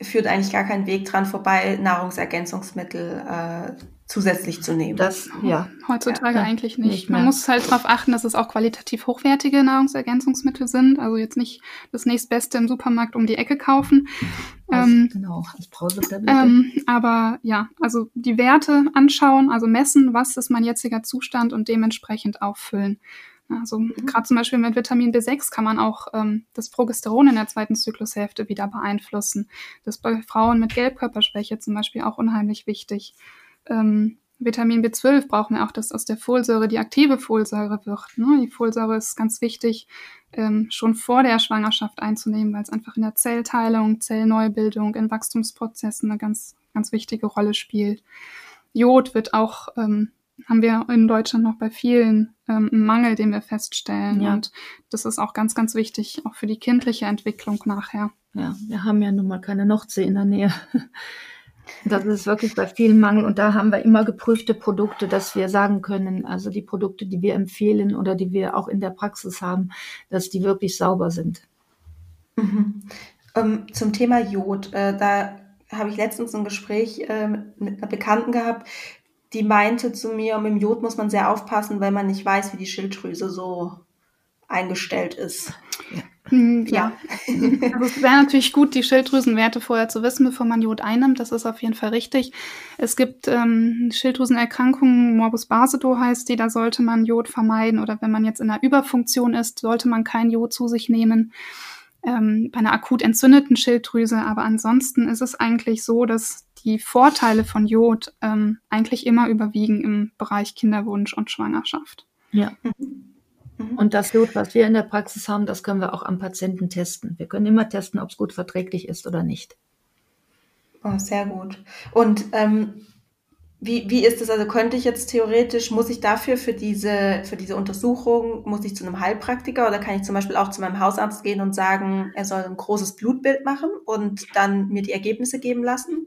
A: führt eigentlich gar kein Weg dran vorbei, Nahrungsergänzungsmittel äh, zusätzlich zu nehmen.
B: Das, ja. Heutzutage ja, eigentlich nicht. nicht Man muss halt darauf achten, dass es auch qualitativ hochwertige Nahrungsergänzungsmittel sind. Also jetzt nicht das nächstbeste im Supermarkt um die Ecke kaufen.
C: Also, ähm, genau, als
B: ähm, Aber ja, also die Werte anschauen, also messen, was ist mein jetziger Zustand und dementsprechend auffüllen. Also mhm. gerade zum Beispiel mit Vitamin B6 kann man auch ähm, das Progesteron in der zweiten Zyklushälfte wieder beeinflussen. Das ist bei Frauen mit Gelbkörperschwäche zum Beispiel auch unheimlich wichtig ähm, Vitamin B12 brauchen wir auch, dass aus der Folsäure die aktive Folsäure wird. Ne? Die Folsäure ist ganz wichtig, ähm, schon vor der Schwangerschaft einzunehmen, weil es einfach in der Zellteilung, Zellneubildung, in Wachstumsprozessen eine ganz, ganz wichtige Rolle spielt. Jod wird auch, ähm, haben wir in Deutschland noch bei vielen ähm, einen Mangel, den wir feststellen. Ja. Und das ist auch ganz, ganz wichtig, auch für die kindliche Entwicklung nachher.
C: Ja, wir haben ja nun mal keine Nordsee in der Nähe. Das ist wirklich bei vielen Mangel und da haben wir immer geprüfte Produkte, dass wir sagen können, also die Produkte, die wir empfehlen oder die wir auch in der Praxis haben, dass die wirklich sauber sind.
A: Mhm. Ähm, zum Thema Jod, äh, da habe ich letztens ein Gespräch äh, mit einer Bekannten gehabt, die meinte zu mir, mit dem Jod muss man sehr aufpassen, weil man nicht weiß, wie die Schilddrüse so eingestellt ist.
B: Ja. Hm, ja. Also es wäre natürlich gut, die Schilddrüsenwerte vorher zu wissen, bevor man Jod einnimmt. Das ist auf jeden Fall richtig. Es gibt ähm, Schilddrüsenerkrankungen, Morbus Basedow heißt die, da sollte man Jod vermeiden. Oder wenn man jetzt in einer Überfunktion ist, sollte man kein Jod zu sich nehmen. Ähm, bei einer akut entzündeten Schilddrüse. Aber ansonsten ist es eigentlich so, dass die Vorteile von Jod ähm, eigentlich immer überwiegen im Bereich Kinderwunsch und Schwangerschaft.
C: Ja. Mhm. Mhm. Und das Blut, was wir in der Praxis haben, das können wir auch am Patienten testen. Wir können immer testen, ob es gut verträglich ist oder nicht.
A: Oh, sehr gut. Und ähm, wie, wie ist es? Also könnte ich jetzt theoretisch, muss ich dafür für diese, für diese Untersuchung, muss ich zu einem Heilpraktiker oder kann ich zum Beispiel auch zu meinem Hausarzt gehen und sagen, er soll ein großes Blutbild machen und dann mir die Ergebnisse geben lassen?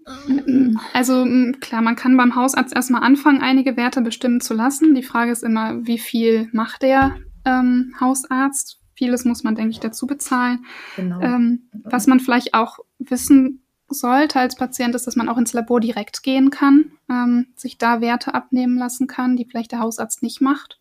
B: Also klar, man kann beim Hausarzt erstmal anfangen, einige Werte bestimmen zu lassen. Die Frage ist immer, wie viel macht der ähm, Hausarzt. Vieles muss man, denke ich, dazu bezahlen. Genau. Ähm, was man vielleicht auch wissen sollte als Patient, ist, dass man auch ins Labor direkt gehen kann, ähm, sich da Werte abnehmen lassen kann, die vielleicht der Hausarzt nicht macht.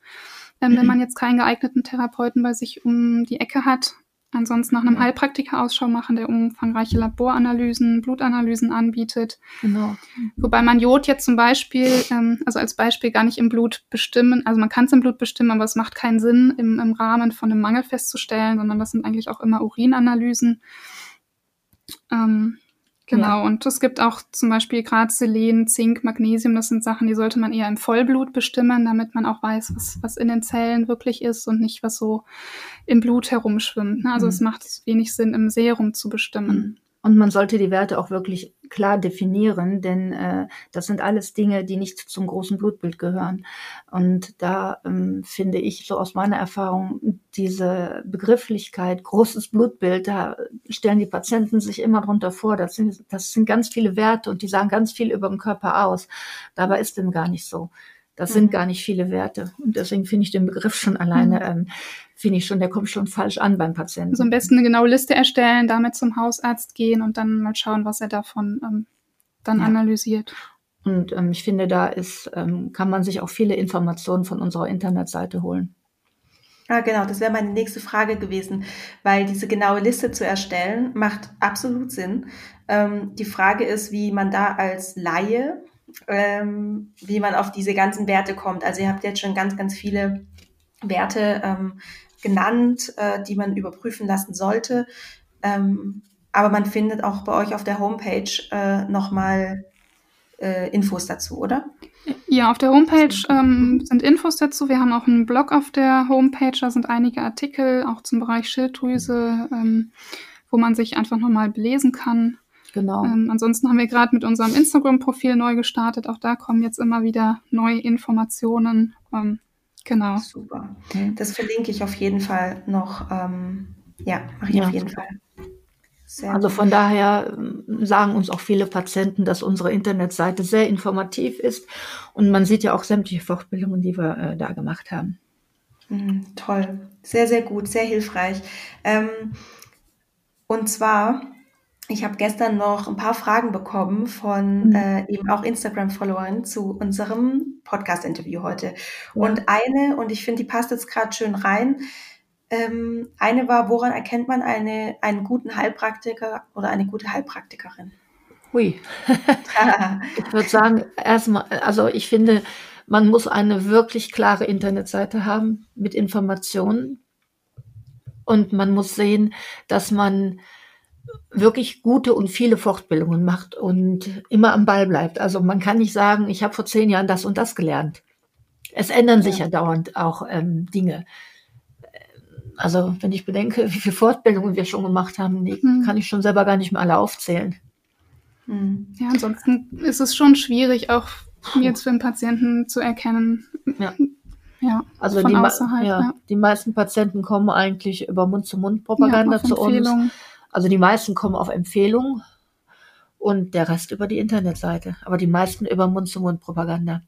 B: Ähm, mhm. Wenn man jetzt keinen geeigneten Therapeuten bei sich um die Ecke hat, Ansonsten nach einem ja. Heilpraktiker Ausschau machen, der umfangreiche Laboranalysen, Blutanalysen anbietet. Genau. Wobei man Jod jetzt zum Beispiel, ähm, also als Beispiel gar nicht im Blut bestimmen, also man kann es im Blut bestimmen, aber es macht keinen Sinn, im, im Rahmen von einem Mangel festzustellen, sondern das sind eigentlich auch immer Urinanalysen. Ähm, Genau, ja. und es gibt auch zum Beispiel gerade Selen, Zink, Magnesium, das sind Sachen, die sollte man eher im Vollblut bestimmen, damit man auch weiß, was, was in den Zellen wirklich ist und nicht, was so im Blut herumschwimmt. Ne? Also mhm. es macht wenig Sinn, im Serum zu bestimmen.
C: Und man sollte die Werte auch wirklich klar definieren, denn äh, das sind alles Dinge, die nicht zum großen Blutbild gehören. Und da ähm, finde ich so aus meiner Erfahrung diese Begrifflichkeit großes Blutbild, da stellen die Patienten sich immer drunter vor, das sind, das sind ganz viele Werte und die sagen ganz viel über den Körper aus. Dabei ist dem gar nicht so. Das sind mhm. gar nicht viele Werte. Und deswegen finde ich den Begriff schon alleine, mhm. ähm, finde ich schon, der kommt schon falsch an beim Patienten.
B: Also am besten eine genaue Liste erstellen, damit zum Hausarzt gehen und dann mal schauen, was er davon ähm, dann ja. analysiert.
C: Und ähm, ich finde, da ist, ähm, kann man sich auch viele Informationen von unserer Internetseite holen.
A: Ah, genau, das wäre meine nächste Frage gewesen, weil diese genaue Liste zu erstellen macht absolut Sinn. Ähm, die Frage ist, wie man da als Laie ähm, wie man auf diese ganzen Werte kommt. Also ihr habt jetzt schon ganz, ganz viele Werte ähm, genannt, äh, die man überprüfen lassen sollte. Ähm, aber man findet auch bei euch auf der Homepage äh, nochmal äh, Infos dazu, oder?
B: Ja, auf der Homepage ähm, sind Infos dazu. Wir haben auch einen Blog auf der Homepage, da sind einige Artikel auch zum Bereich Schilddrüse, ähm, wo man sich einfach nochmal belesen kann. Genau. Ähm, ansonsten haben wir gerade mit unserem Instagram-Profil neu gestartet. Auch da kommen jetzt immer wieder neue Informationen. Ähm, genau.
A: Super. Das verlinke ich auf jeden Fall noch. Ähm, ja, mache ich ja. auf jeden Fall.
C: Sehr also von daher ähm, sagen uns auch viele Patienten, dass unsere Internetseite sehr informativ ist. Und man sieht ja auch sämtliche Fortbildungen, die wir äh, da gemacht haben.
A: Mhm, toll. Sehr, sehr gut, sehr hilfreich. Ähm, und zwar ich habe gestern noch ein paar Fragen bekommen von mhm. äh, eben auch Instagram-Followern zu unserem Podcast-Interview heute. Ja. Und eine, und ich finde, die passt jetzt gerade schön rein, ähm, eine war, woran erkennt man eine, einen guten Heilpraktiker oder eine gute Heilpraktikerin?
C: Hui. ich würde sagen, erstmal, also ich finde, man muss eine wirklich klare Internetseite haben mit Informationen. Und man muss sehen, dass man wirklich gute und viele Fortbildungen macht und immer am Ball bleibt. Also man kann nicht sagen, ich habe vor zehn Jahren das und das gelernt. Es ändern sich ja, ja dauernd auch ähm, Dinge. Also wenn ich bedenke, wie viele Fortbildungen wir schon gemacht haben, die hm. kann ich schon selber gar nicht mehr alle aufzählen.
B: Hm. Ja, ansonsten ist es schon schwierig, auch jetzt für einen Patienten zu erkennen.
C: Ja. Ja, also die, ja, ja, die meisten Patienten kommen eigentlich über Mund-zu-Mund-Propaganda ja, zu uns. Also die meisten kommen auf Empfehlung und der Rest über die Internetseite. Aber die meisten über Mund-zu-Mund-Propaganda.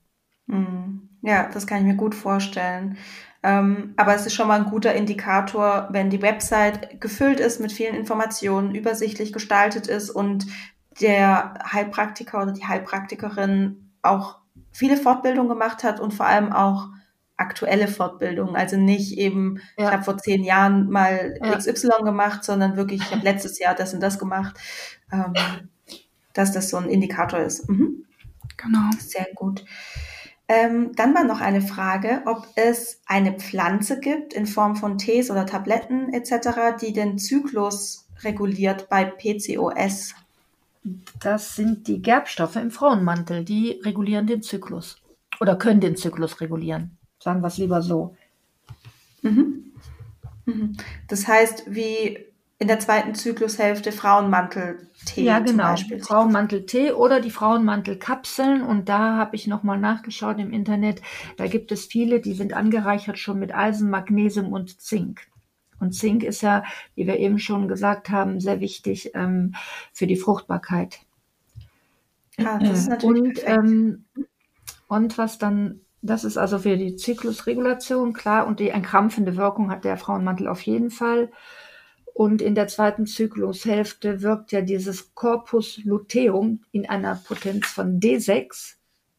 A: Hm. Ja, das kann ich mir gut vorstellen. Ähm, aber es ist schon mal ein guter Indikator, wenn die Website gefüllt ist mit vielen Informationen, übersichtlich gestaltet ist und der Heilpraktiker oder die Heilpraktikerin auch viele Fortbildungen gemacht hat und vor allem auch aktuelle Fortbildungen. Also nicht eben, ja. ich habe vor zehn Jahren mal ja. XY gemacht, sondern wirklich, ich habe letztes Jahr das und das gemacht, ähm, dass das so ein Indikator ist. Mhm.
B: Genau.
A: Sehr gut. Ähm, dann war noch eine Frage, ob es eine Pflanze gibt in Form von Tees oder Tabletten etc., die den Zyklus reguliert bei PCOS.
C: Das sind die Gerbstoffe im Frauenmantel, die regulieren den Zyklus oder können den Zyklus regulieren. Sagen wir es lieber so.
A: Mhm. Mhm. Das heißt, wie in der zweiten Zyklushälfte Frauenmantel-Tee.
C: Ja, genau. Frauenmantel-Tee oder die Frauenmantel-Kapseln. Und da habe ich nochmal nachgeschaut im Internet. Da gibt es viele, die sind angereichert schon mit Eisen, Magnesium und Zink. Und Zink ist ja, wie wir eben schon gesagt haben, sehr wichtig ähm, für die Fruchtbarkeit.
A: Ja, das ist natürlich
C: und, ähm, und was dann das ist also für die Zyklusregulation klar und die entkrampfende Wirkung hat der Frauenmantel auf jeden Fall. Und in der zweiten Zyklushälfte wirkt ja dieses Corpus luteum in einer Potenz von D6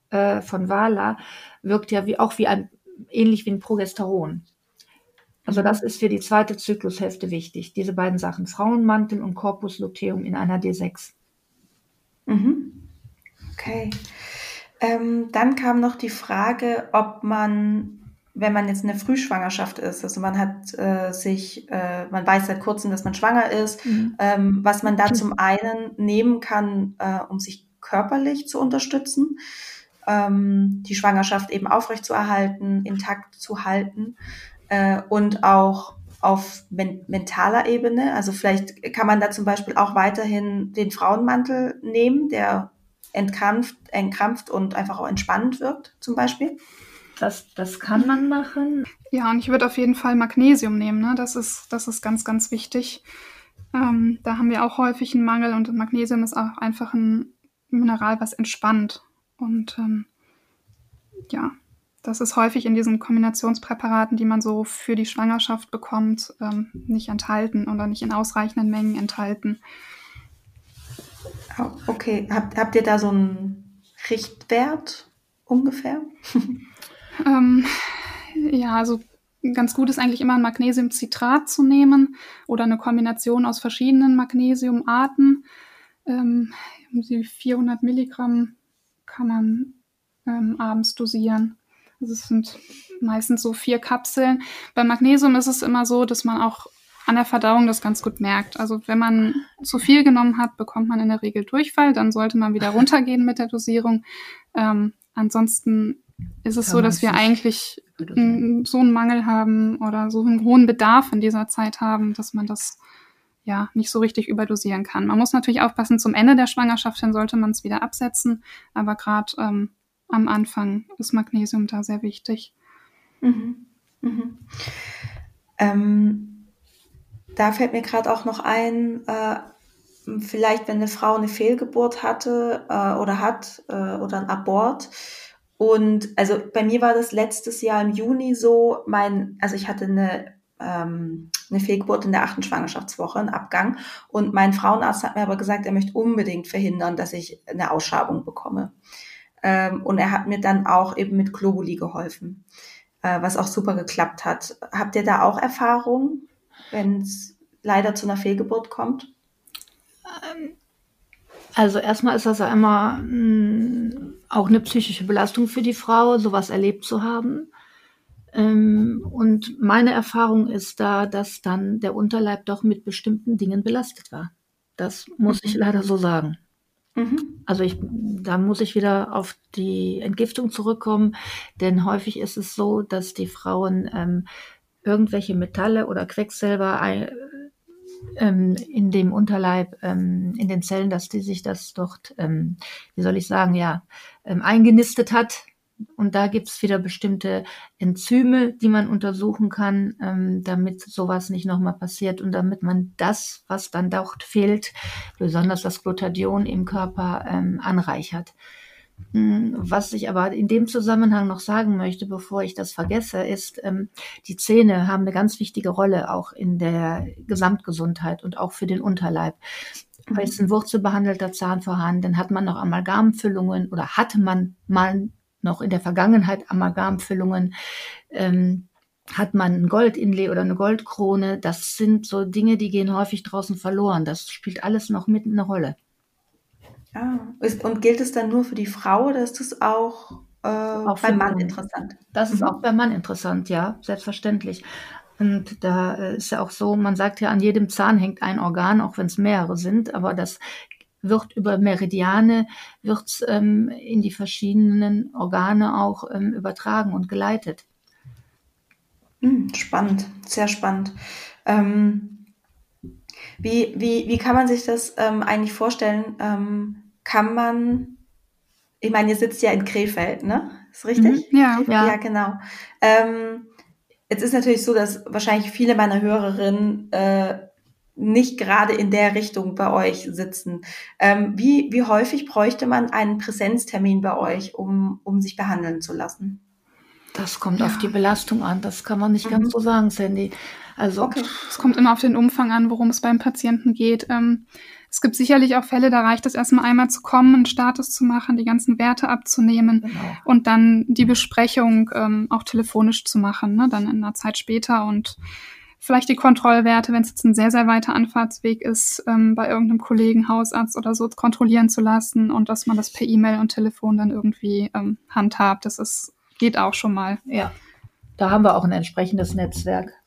C: äh, von Vala, wirkt ja wie, auch wie ein, ähnlich wie ein Progesteron. Also das ist für die zweite Zyklushälfte wichtig. Diese beiden Sachen, Frauenmantel und Corpus luteum in einer D6.
A: Mhm. Okay. Ähm, dann kam noch die Frage, ob man, wenn man jetzt eine Frühschwangerschaft ist, also man hat äh, sich, äh, man weiß seit kurzem, dass man schwanger ist, mhm. ähm, was man da zum einen nehmen kann, äh, um sich körperlich zu unterstützen, ähm, die Schwangerschaft eben aufrechtzuerhalten, intakt zu halten äh, und auch auf men mentaler Ebene. Also vielleicht kann man da zum Beispiel auch weiterhin den Frauenmantel nehmen, der entkrampft, entkrampft und einfach auch entspannend wirkt, zum Beispiel?
C: Das, das kann man machen.
B: Ja, und ich würde auf jeden Fall Magnesium nehmen. Ne? Das, ist, das ist ganz, ganz wichtig. Ähm, da haben wir auch häufig einen Mangel und Magnesium ist auch einfach ein Mineral, was entspannt. Und ähm, ja, das ist häufig in diesen Kombinationspräparaten, die man so für die Schwangerschaft bekommt, ähm, nicht enthalten oder nicht in ausreichenden Mengen enthalten.
A: Okay, habt, habt ihr da so einen Richtwert ungefähr?
B: ähm, ja, also ganz gut ist eigentlich immer ein Magnesiumcitrat zu nehmen oder eine Kombination aus verschiedenen Magnesiumarten. Ähm, die 400 Milligramm kann man ähm, abends dosieren. Also es sind meistens so vier Kapseln. Bei Magnesium ist es immer so, dass man auch an der Verdauung das ganz gut merkt. Also wenn man zu viel genommen hat, bekommt man in der Regel Durchfall, dann sollte man wieder runtergehen mit der Dosierung. Ähm, ansonsten ist es Kann so, dass wir eigentlich so einen Mangel haben oder so einen hohen Bedarf in dieser Zeit haben, dass man das ja nicht so richtig überdosieren kann. Man muss natürlich aufpassen, zum Ende der Schwangerschaft dann sollte man es wieder absetzen, aber gerade ähm, am Anfang ist Magnesium da sehr wichtig.
A: Mhm. Mhm. Ähm, da fällt mir gerade auch noch ein, äh, vielleicht wenn eine Frau eine Fehlgeburt hatte äh, oder hat äh, oder ein Abort. Und also bei mir war das letztes Jahr im Juni so, mein, also ich hatte eine ähm, eine Fehlgeburt in der achten Schwangerschaftswoche, einen Abgang. Und mein Frauenarzt hat mir aber gesagt, er möchte unbedingt verhindern, dass ich eine Ausschabung bekomme. Ähm, und er hat mir dann auch eben mit Globuli geholfen, äh, was auch super geklappt hat. Habt ihr da auch Erfahrung, wenn es leider zu einer Fehlgeburt kommt?
C: Ähm, also erstmal ist das ja immer mh, mm, auch eine psychische Belastung für die Frau, sowas erlebt zu haben. Ähm, und meine Erfahrung ist da, dass dann der Unterleib doch mit bestimmten Dingen belastet war. Das muss ich mhm. leider so sagen. Mhm. Also ich, da muss ich wieder auf die Entgiftung zurückkommen, denn häufig ist es so, dass die Frauen ähm, irgendwelche Metalle oder Quecksilber ähm, in dem Unterleib, ähm, in den Zellen, dass die sich das dort, ähm, wie soll ich sagen, ja, eingenistet hat. Und da gibt's wieder bestimmte Enzyme, die man untersuchen kann, damit sowas nicht nochmal passiert und damit man das, was dann dort fehlt, besonders das Glutathion im Körper anreichert. Hm, was ich aber in dem Zusammenhang noch sagen möchte, bevor ich das vergesse, ist, ähm, die Zähne haben eine ganz wichtige Rolle auch in der Gesamtgesundheit und auch für den Unterleib. Weil es ein wurzelbehandelter Zahn vorhanden, hat man noch Amalgamfüllungen oder hatte man mal noch in der Vergangenheit Amalgamfüllungen, ähm, hat man ein Goldinlay oder eine Goldkrone. Das sind so Dinge, die gehen häufig draußen verloren. Das spielt alles noch mit eine Rolle.
A: Ah, und gilt es dann nur für die Frau oder ist das auch, äh, auch beim Mann interessant?
C: Das ist mhm. auch beim Mann interessant, ja, selbstverständlich. Und da äh, ist ja auch so, man sagt ja, an jedem Zahn hängt ein Organ, auch wenn es mehrere sind, aber das wird über Meridiane wird ähm, in die verschiedenen Organe auch ähm, übertragen und geleitet.
A: Hm, spannend, sehr spannend. Ähm, wie, wie, wie kann man sich das ähm, eigentlich vorstellen? Ähm, kann man, ich meine, ihr sitzt ja in Krefeld, ne? Ist richtig?
B: Mhm, ja.
A: ja. Ja, genau. Ähm, jetzt ist natürlich so, dass wahrscheinlich viele meiner Hörerinnen äh, nicht gerade in der Richtung bei euch sitzen. Ähm, wie, wie häufig bräuchte man einen Präsenztermin bei euch, um, um sich behandeln zu lassen?
C: Das kommt ja. auf die Belastung an. Das kann man nicht mhm. ganz so sagen, Sandy.
B: Also okay. es kommt immer auf den Umfang an, worum es beim Patienten geht. Ähm, es gibt sicherlich auch Fälle, da reicht es erstmal einmal zu kommen, einen Status zu machen, die ganzen Werte abzunehmen genau. und dann die Besprechung ähm, auch telefonisch zu machen, ne? dann in einer Zeit später und vielleicht die Kontrollwerte, wenn es jetzt ein sehr, sehr weiter Anfahrtsweg ist, ähm, bei irgendeinem Kollegen, Hausarzt oder so kontrollieren zu lassen und dass man das per E-Mail und Telefon dann irgendwie ähm, handhabt. Das ist, geht auch schon mal.
C: Ja, da haben wir auch ein entsprechendes Netzwerk.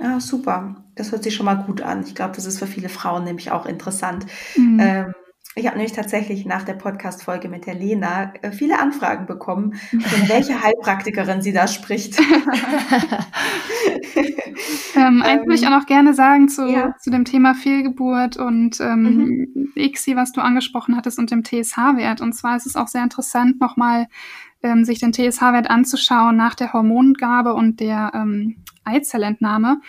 A: Ja, super. Das hört sich schon mal gut an. Ich glaube, das ist für viele Frauen nämlich auch interessant. Mhm. Ähm, ich habe nämlich tatsächlich nach der Podcast-Folge mit der Lena äh, viele Anfragen bekommen, von welcher Heilpraktikerin sie da spricht.
B: ähm, eins würde ich auch noch gerne sagen zu, ja. zu dem Thema Fehlgeburt und ähm, mhm. ICSI, was du angesprochen hattest, und dem TSH-Wert. Und zwar ist es auch sehr interessant, nochmal ähm, sich den TSH-Wert anzuschauen nach der Hormongabe und der ähm, Eizellentnahme.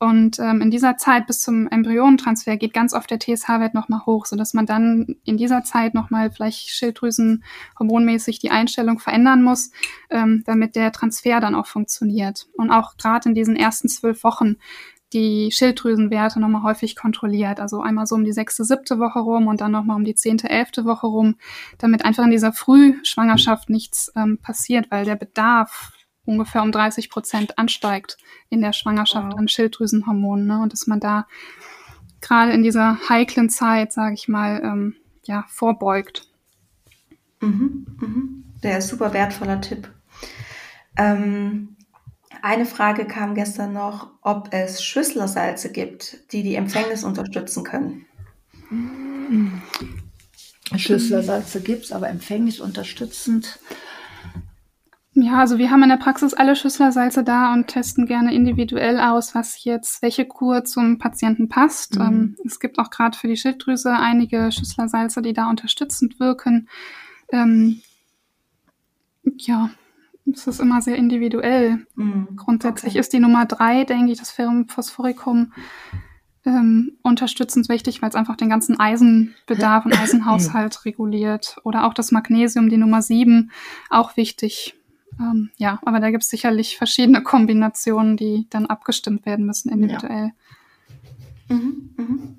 B: Und ähm, in dieser Zeit bis zum Embryonentransfer geht ganz oft der TSH-Wert nochmal hoch, sodass man dann in dieser Zeit nochmal vielleicht Schilddrüsen hormonmäßig die Einstellung verändern muss, ähm, damit der Transfer dann auch funktioniert. Und auch gerade in diesen ersten zwölf Wochen die Schilddrüsenwerte nochmal häufig kontrolliert. Also einmal so um die sechste, siebte Woche rum und dann nochmal um die zehnte, elfte Woche rum, damit einfach in dieser Frühschwangerschaft nichts ähm, passiert, weil der Bedarf ungefähr um 30 Prozent ansteigt in der Schwangerschaft wow. an Schilddrüsenhormonen. Ne? Und dass man da gerade in dieser heiklen Zeit, sage ich mal, ähm, ja, vorbeugt.
A: Mhm, mhm. Der ist super wertvoller Tipp. Ähm, eine Frage kam gestern noch, ob es Schüsslersalze gibt, die die Empfängnis unterstützen können.
C: Schüsslersalze gibt es, aber Empfängnis unterstützend
B: ja, also wir haben in der Praxis alle Schüsslersalze da und testen gerne individuell aus, was jetzt, welche Kur zum Patienten passt. Mhm. Ähm, es gibt auch gerade für die Schilddrüse einige Schüsslersalze, die da unterstützend wirken. Ähm, ja, es ist immer sehr individuell. Mhm. Grundsätzlich okay. ist die Nummer drei, denke ich, das Ferrum Phosphoricum ähm, unterstützend wichtig, weil es einfach den ganzen Eisenbedarf und Eisenhaushalt reguliert. Oder auch das Magnesium, die Nummer sieben, auch wichtig Ähm, ja, aber da gibt es sicherlich verschiedene Kombinationen, die dann abgestimmt werden müssen individuell.
A: Ja, mhm, mhm.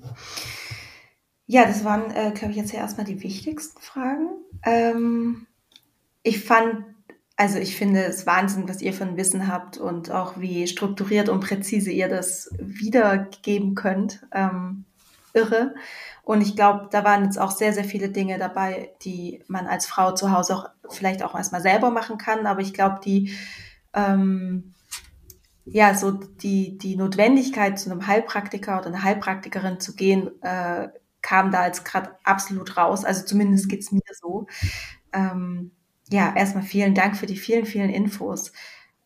A: ja das waren, äh, glaube ich, jetzt ja erstmal die wichtigsten Fragen. Ähm, ich fand also ich finde es Wahnsinn, was ihr ein Wissen habt und auch wie strukturiert und präzise ihr das wiedergeben könnt. Ähm, irre. Und ich glaube, da waren jetzt auch sehr, sehr viele Dinge dabei, die man als Frau zu Hause auch vielleicht auch erstmal selber machen kann. Aber ich glaube, die, ähm, ja, so die, die Notwendigkeit, zu einem Heilpraktiker oder einer Heilpraktikerin zu gehen, äh, kam da jetzt gerade absolut raus. Also zumindest geht's mir so. Ähm, ja, erstmal vielen Dank für die vielen, vielen Infos.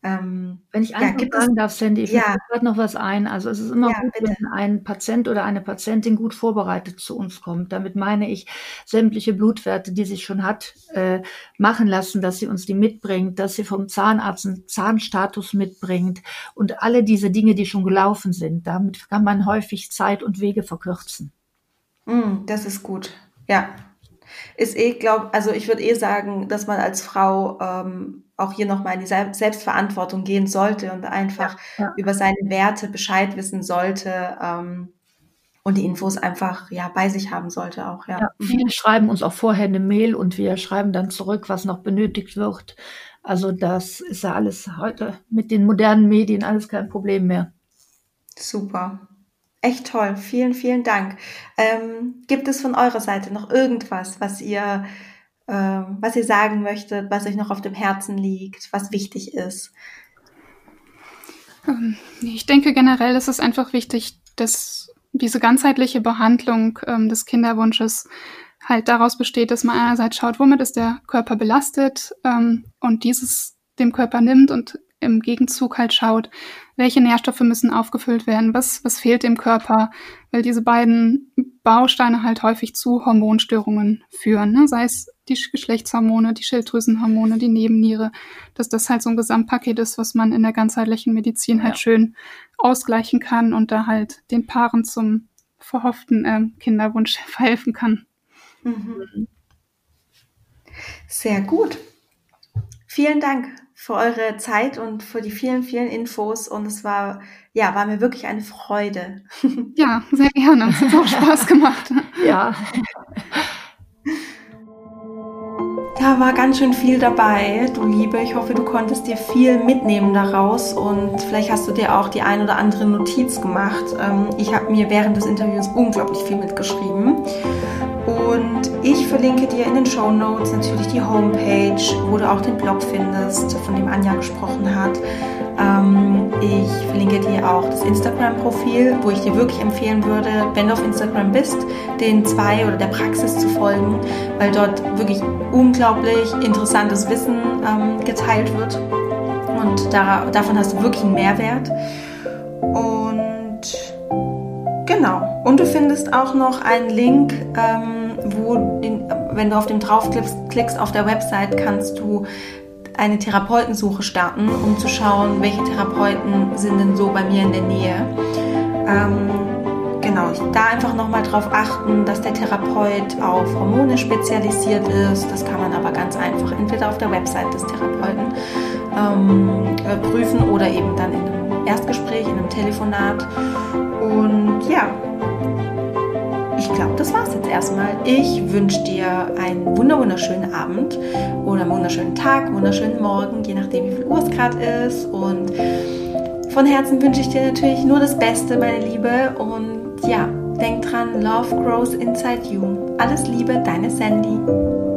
C: Ähm, wenn ich einfach ja, sagen darf, Sandy, ich ja. gerade noch was ein. Also es ist immer ja, gut, bitte. wenn ein Patient oder eine Patientin gut vorbereitet zu uns kommt. Damit meine ich sämtliche Blutwerte, die sie schon hat, äh, machen lassen, dass sie uns die mitbringt, dass sie vom Zahnarzt einen Zahnstatus mitbringt und alle diese Dinge, die schon gelaufen sind. Damit kann man häufig Zeit und Wege verkürzen.
A: Mm, das ist gut. Ja, ist eh, glaube also ich würde eh sagen, dass man als Frau ähm, auch hier nochmal in die Selbstverantwortung gehen sollte und einfach ja, ja. über seine Werte Bescheid wissen sollte ähm, und die Infos einfach ja bei sich haben sollte auch. Ja. ja.
C: viele schreiben uns auch vorher eine Mail und wir schreiben dann zurück, was noch benötigt wird. Also das ist ja alles heute mit den modernen Medien alles kein Problem mehr.
A: Super. Echt toll. Vielen, vielen Dank. Ähm, gibt es von eurer Seite noch irgendwas, was ihr, äh, was ihr sagen möchtet, was euch noch auf dem Herzen liegt, was wichtig ist?
B: Ähm, ich denke generell ist es einfach wichtig, dass diese ganzheitliche Behandlung ähm, des Kinderwunsches halt daraus besteht, dass man einerseits schaut, womit ist der Körper belastet ähm, und dieses dem Körper nimmt und im Gegenzug halt schaut, welche Nährstoffe müssen aufgefüllt werden, was, was fehlt dem Körper, weil diese beiden Bausteine halt häufig zu Hormonstörungen führen, ne? sei es die Geschlechtshormone, die Schilddrüsenhormone, die Nebenniere, dass das halt so ein Gesamtpaket ist, was man in der ganzheitlichen Medizin halt ja. schön ausgleichen kann und da halt den Paaren zum verhofften äh, Kinderwunsch verhelfen kann. Mhm.
A: Sehr gut. Vielen Dank für eure Zeit und für die vielen, vielen Infos. Und es war, ja, war mir wirklich eine Freude.
B: Ja, sehr gerne. Es hat auch Spaß gemacht.
C: ja.
A: Da war ganz schön viel dabei, du Liebe. Ich hoffe, du konntest dir viel mitnehmen daraus und vielleicht hast du dir auch die ein oder andere Notiz gemacht. Ähm, ich habe mir während des Interviews unglaublich viel mitgeschrieben. Ich verlinke dir in den Show Notes natürlich die Homepage, wo du auch den Blog findest, von dem Anja gesprochen hat. Ähm, ich verlinke dir auch das Instagram-Profil, wo ich dir wirklich empfehlen würde, wenn du auf Instagram bist, den zwei oder der Praxis zu folgen, weil dort wirklich unglaublich interessantes Wissen ähm, geteilt wird. Und da, davon hast du wirklich einen Mehrwert. Und genau. Und du findest auch noch einen Link. Ähm, wo, den, wenn du auf dem draufklickst auf der Website, kannst du eine Therapeutensuche starten, um zu schauen, welche Therapeuten sind denn so bei mir in der Nähe. Ähm, genau, da einfach nochmal drauf achten, dass der Therapeut auf Hormone spezialisiert ist. Das kann man aber ganz einfach entweder auf der Website des Therapeuten ähm, äh, prüfen oder eben dann in einem Erstgespräch, in einem Telefonat. Und ja, ich glaube, das war's jetzt erstmal. Ich wünsche dir einen wunderschönen Abend oder einen wunderschönen Tag, wunderschönen Morgen, je nachdem, wie viel Uhr es gerade ist. Und von Herzen wünsche ich dir natürlich nur das Beste, meine Liebe. Und ja, denk dran, Love grows inside you. Alles Liebe, deine Sandy.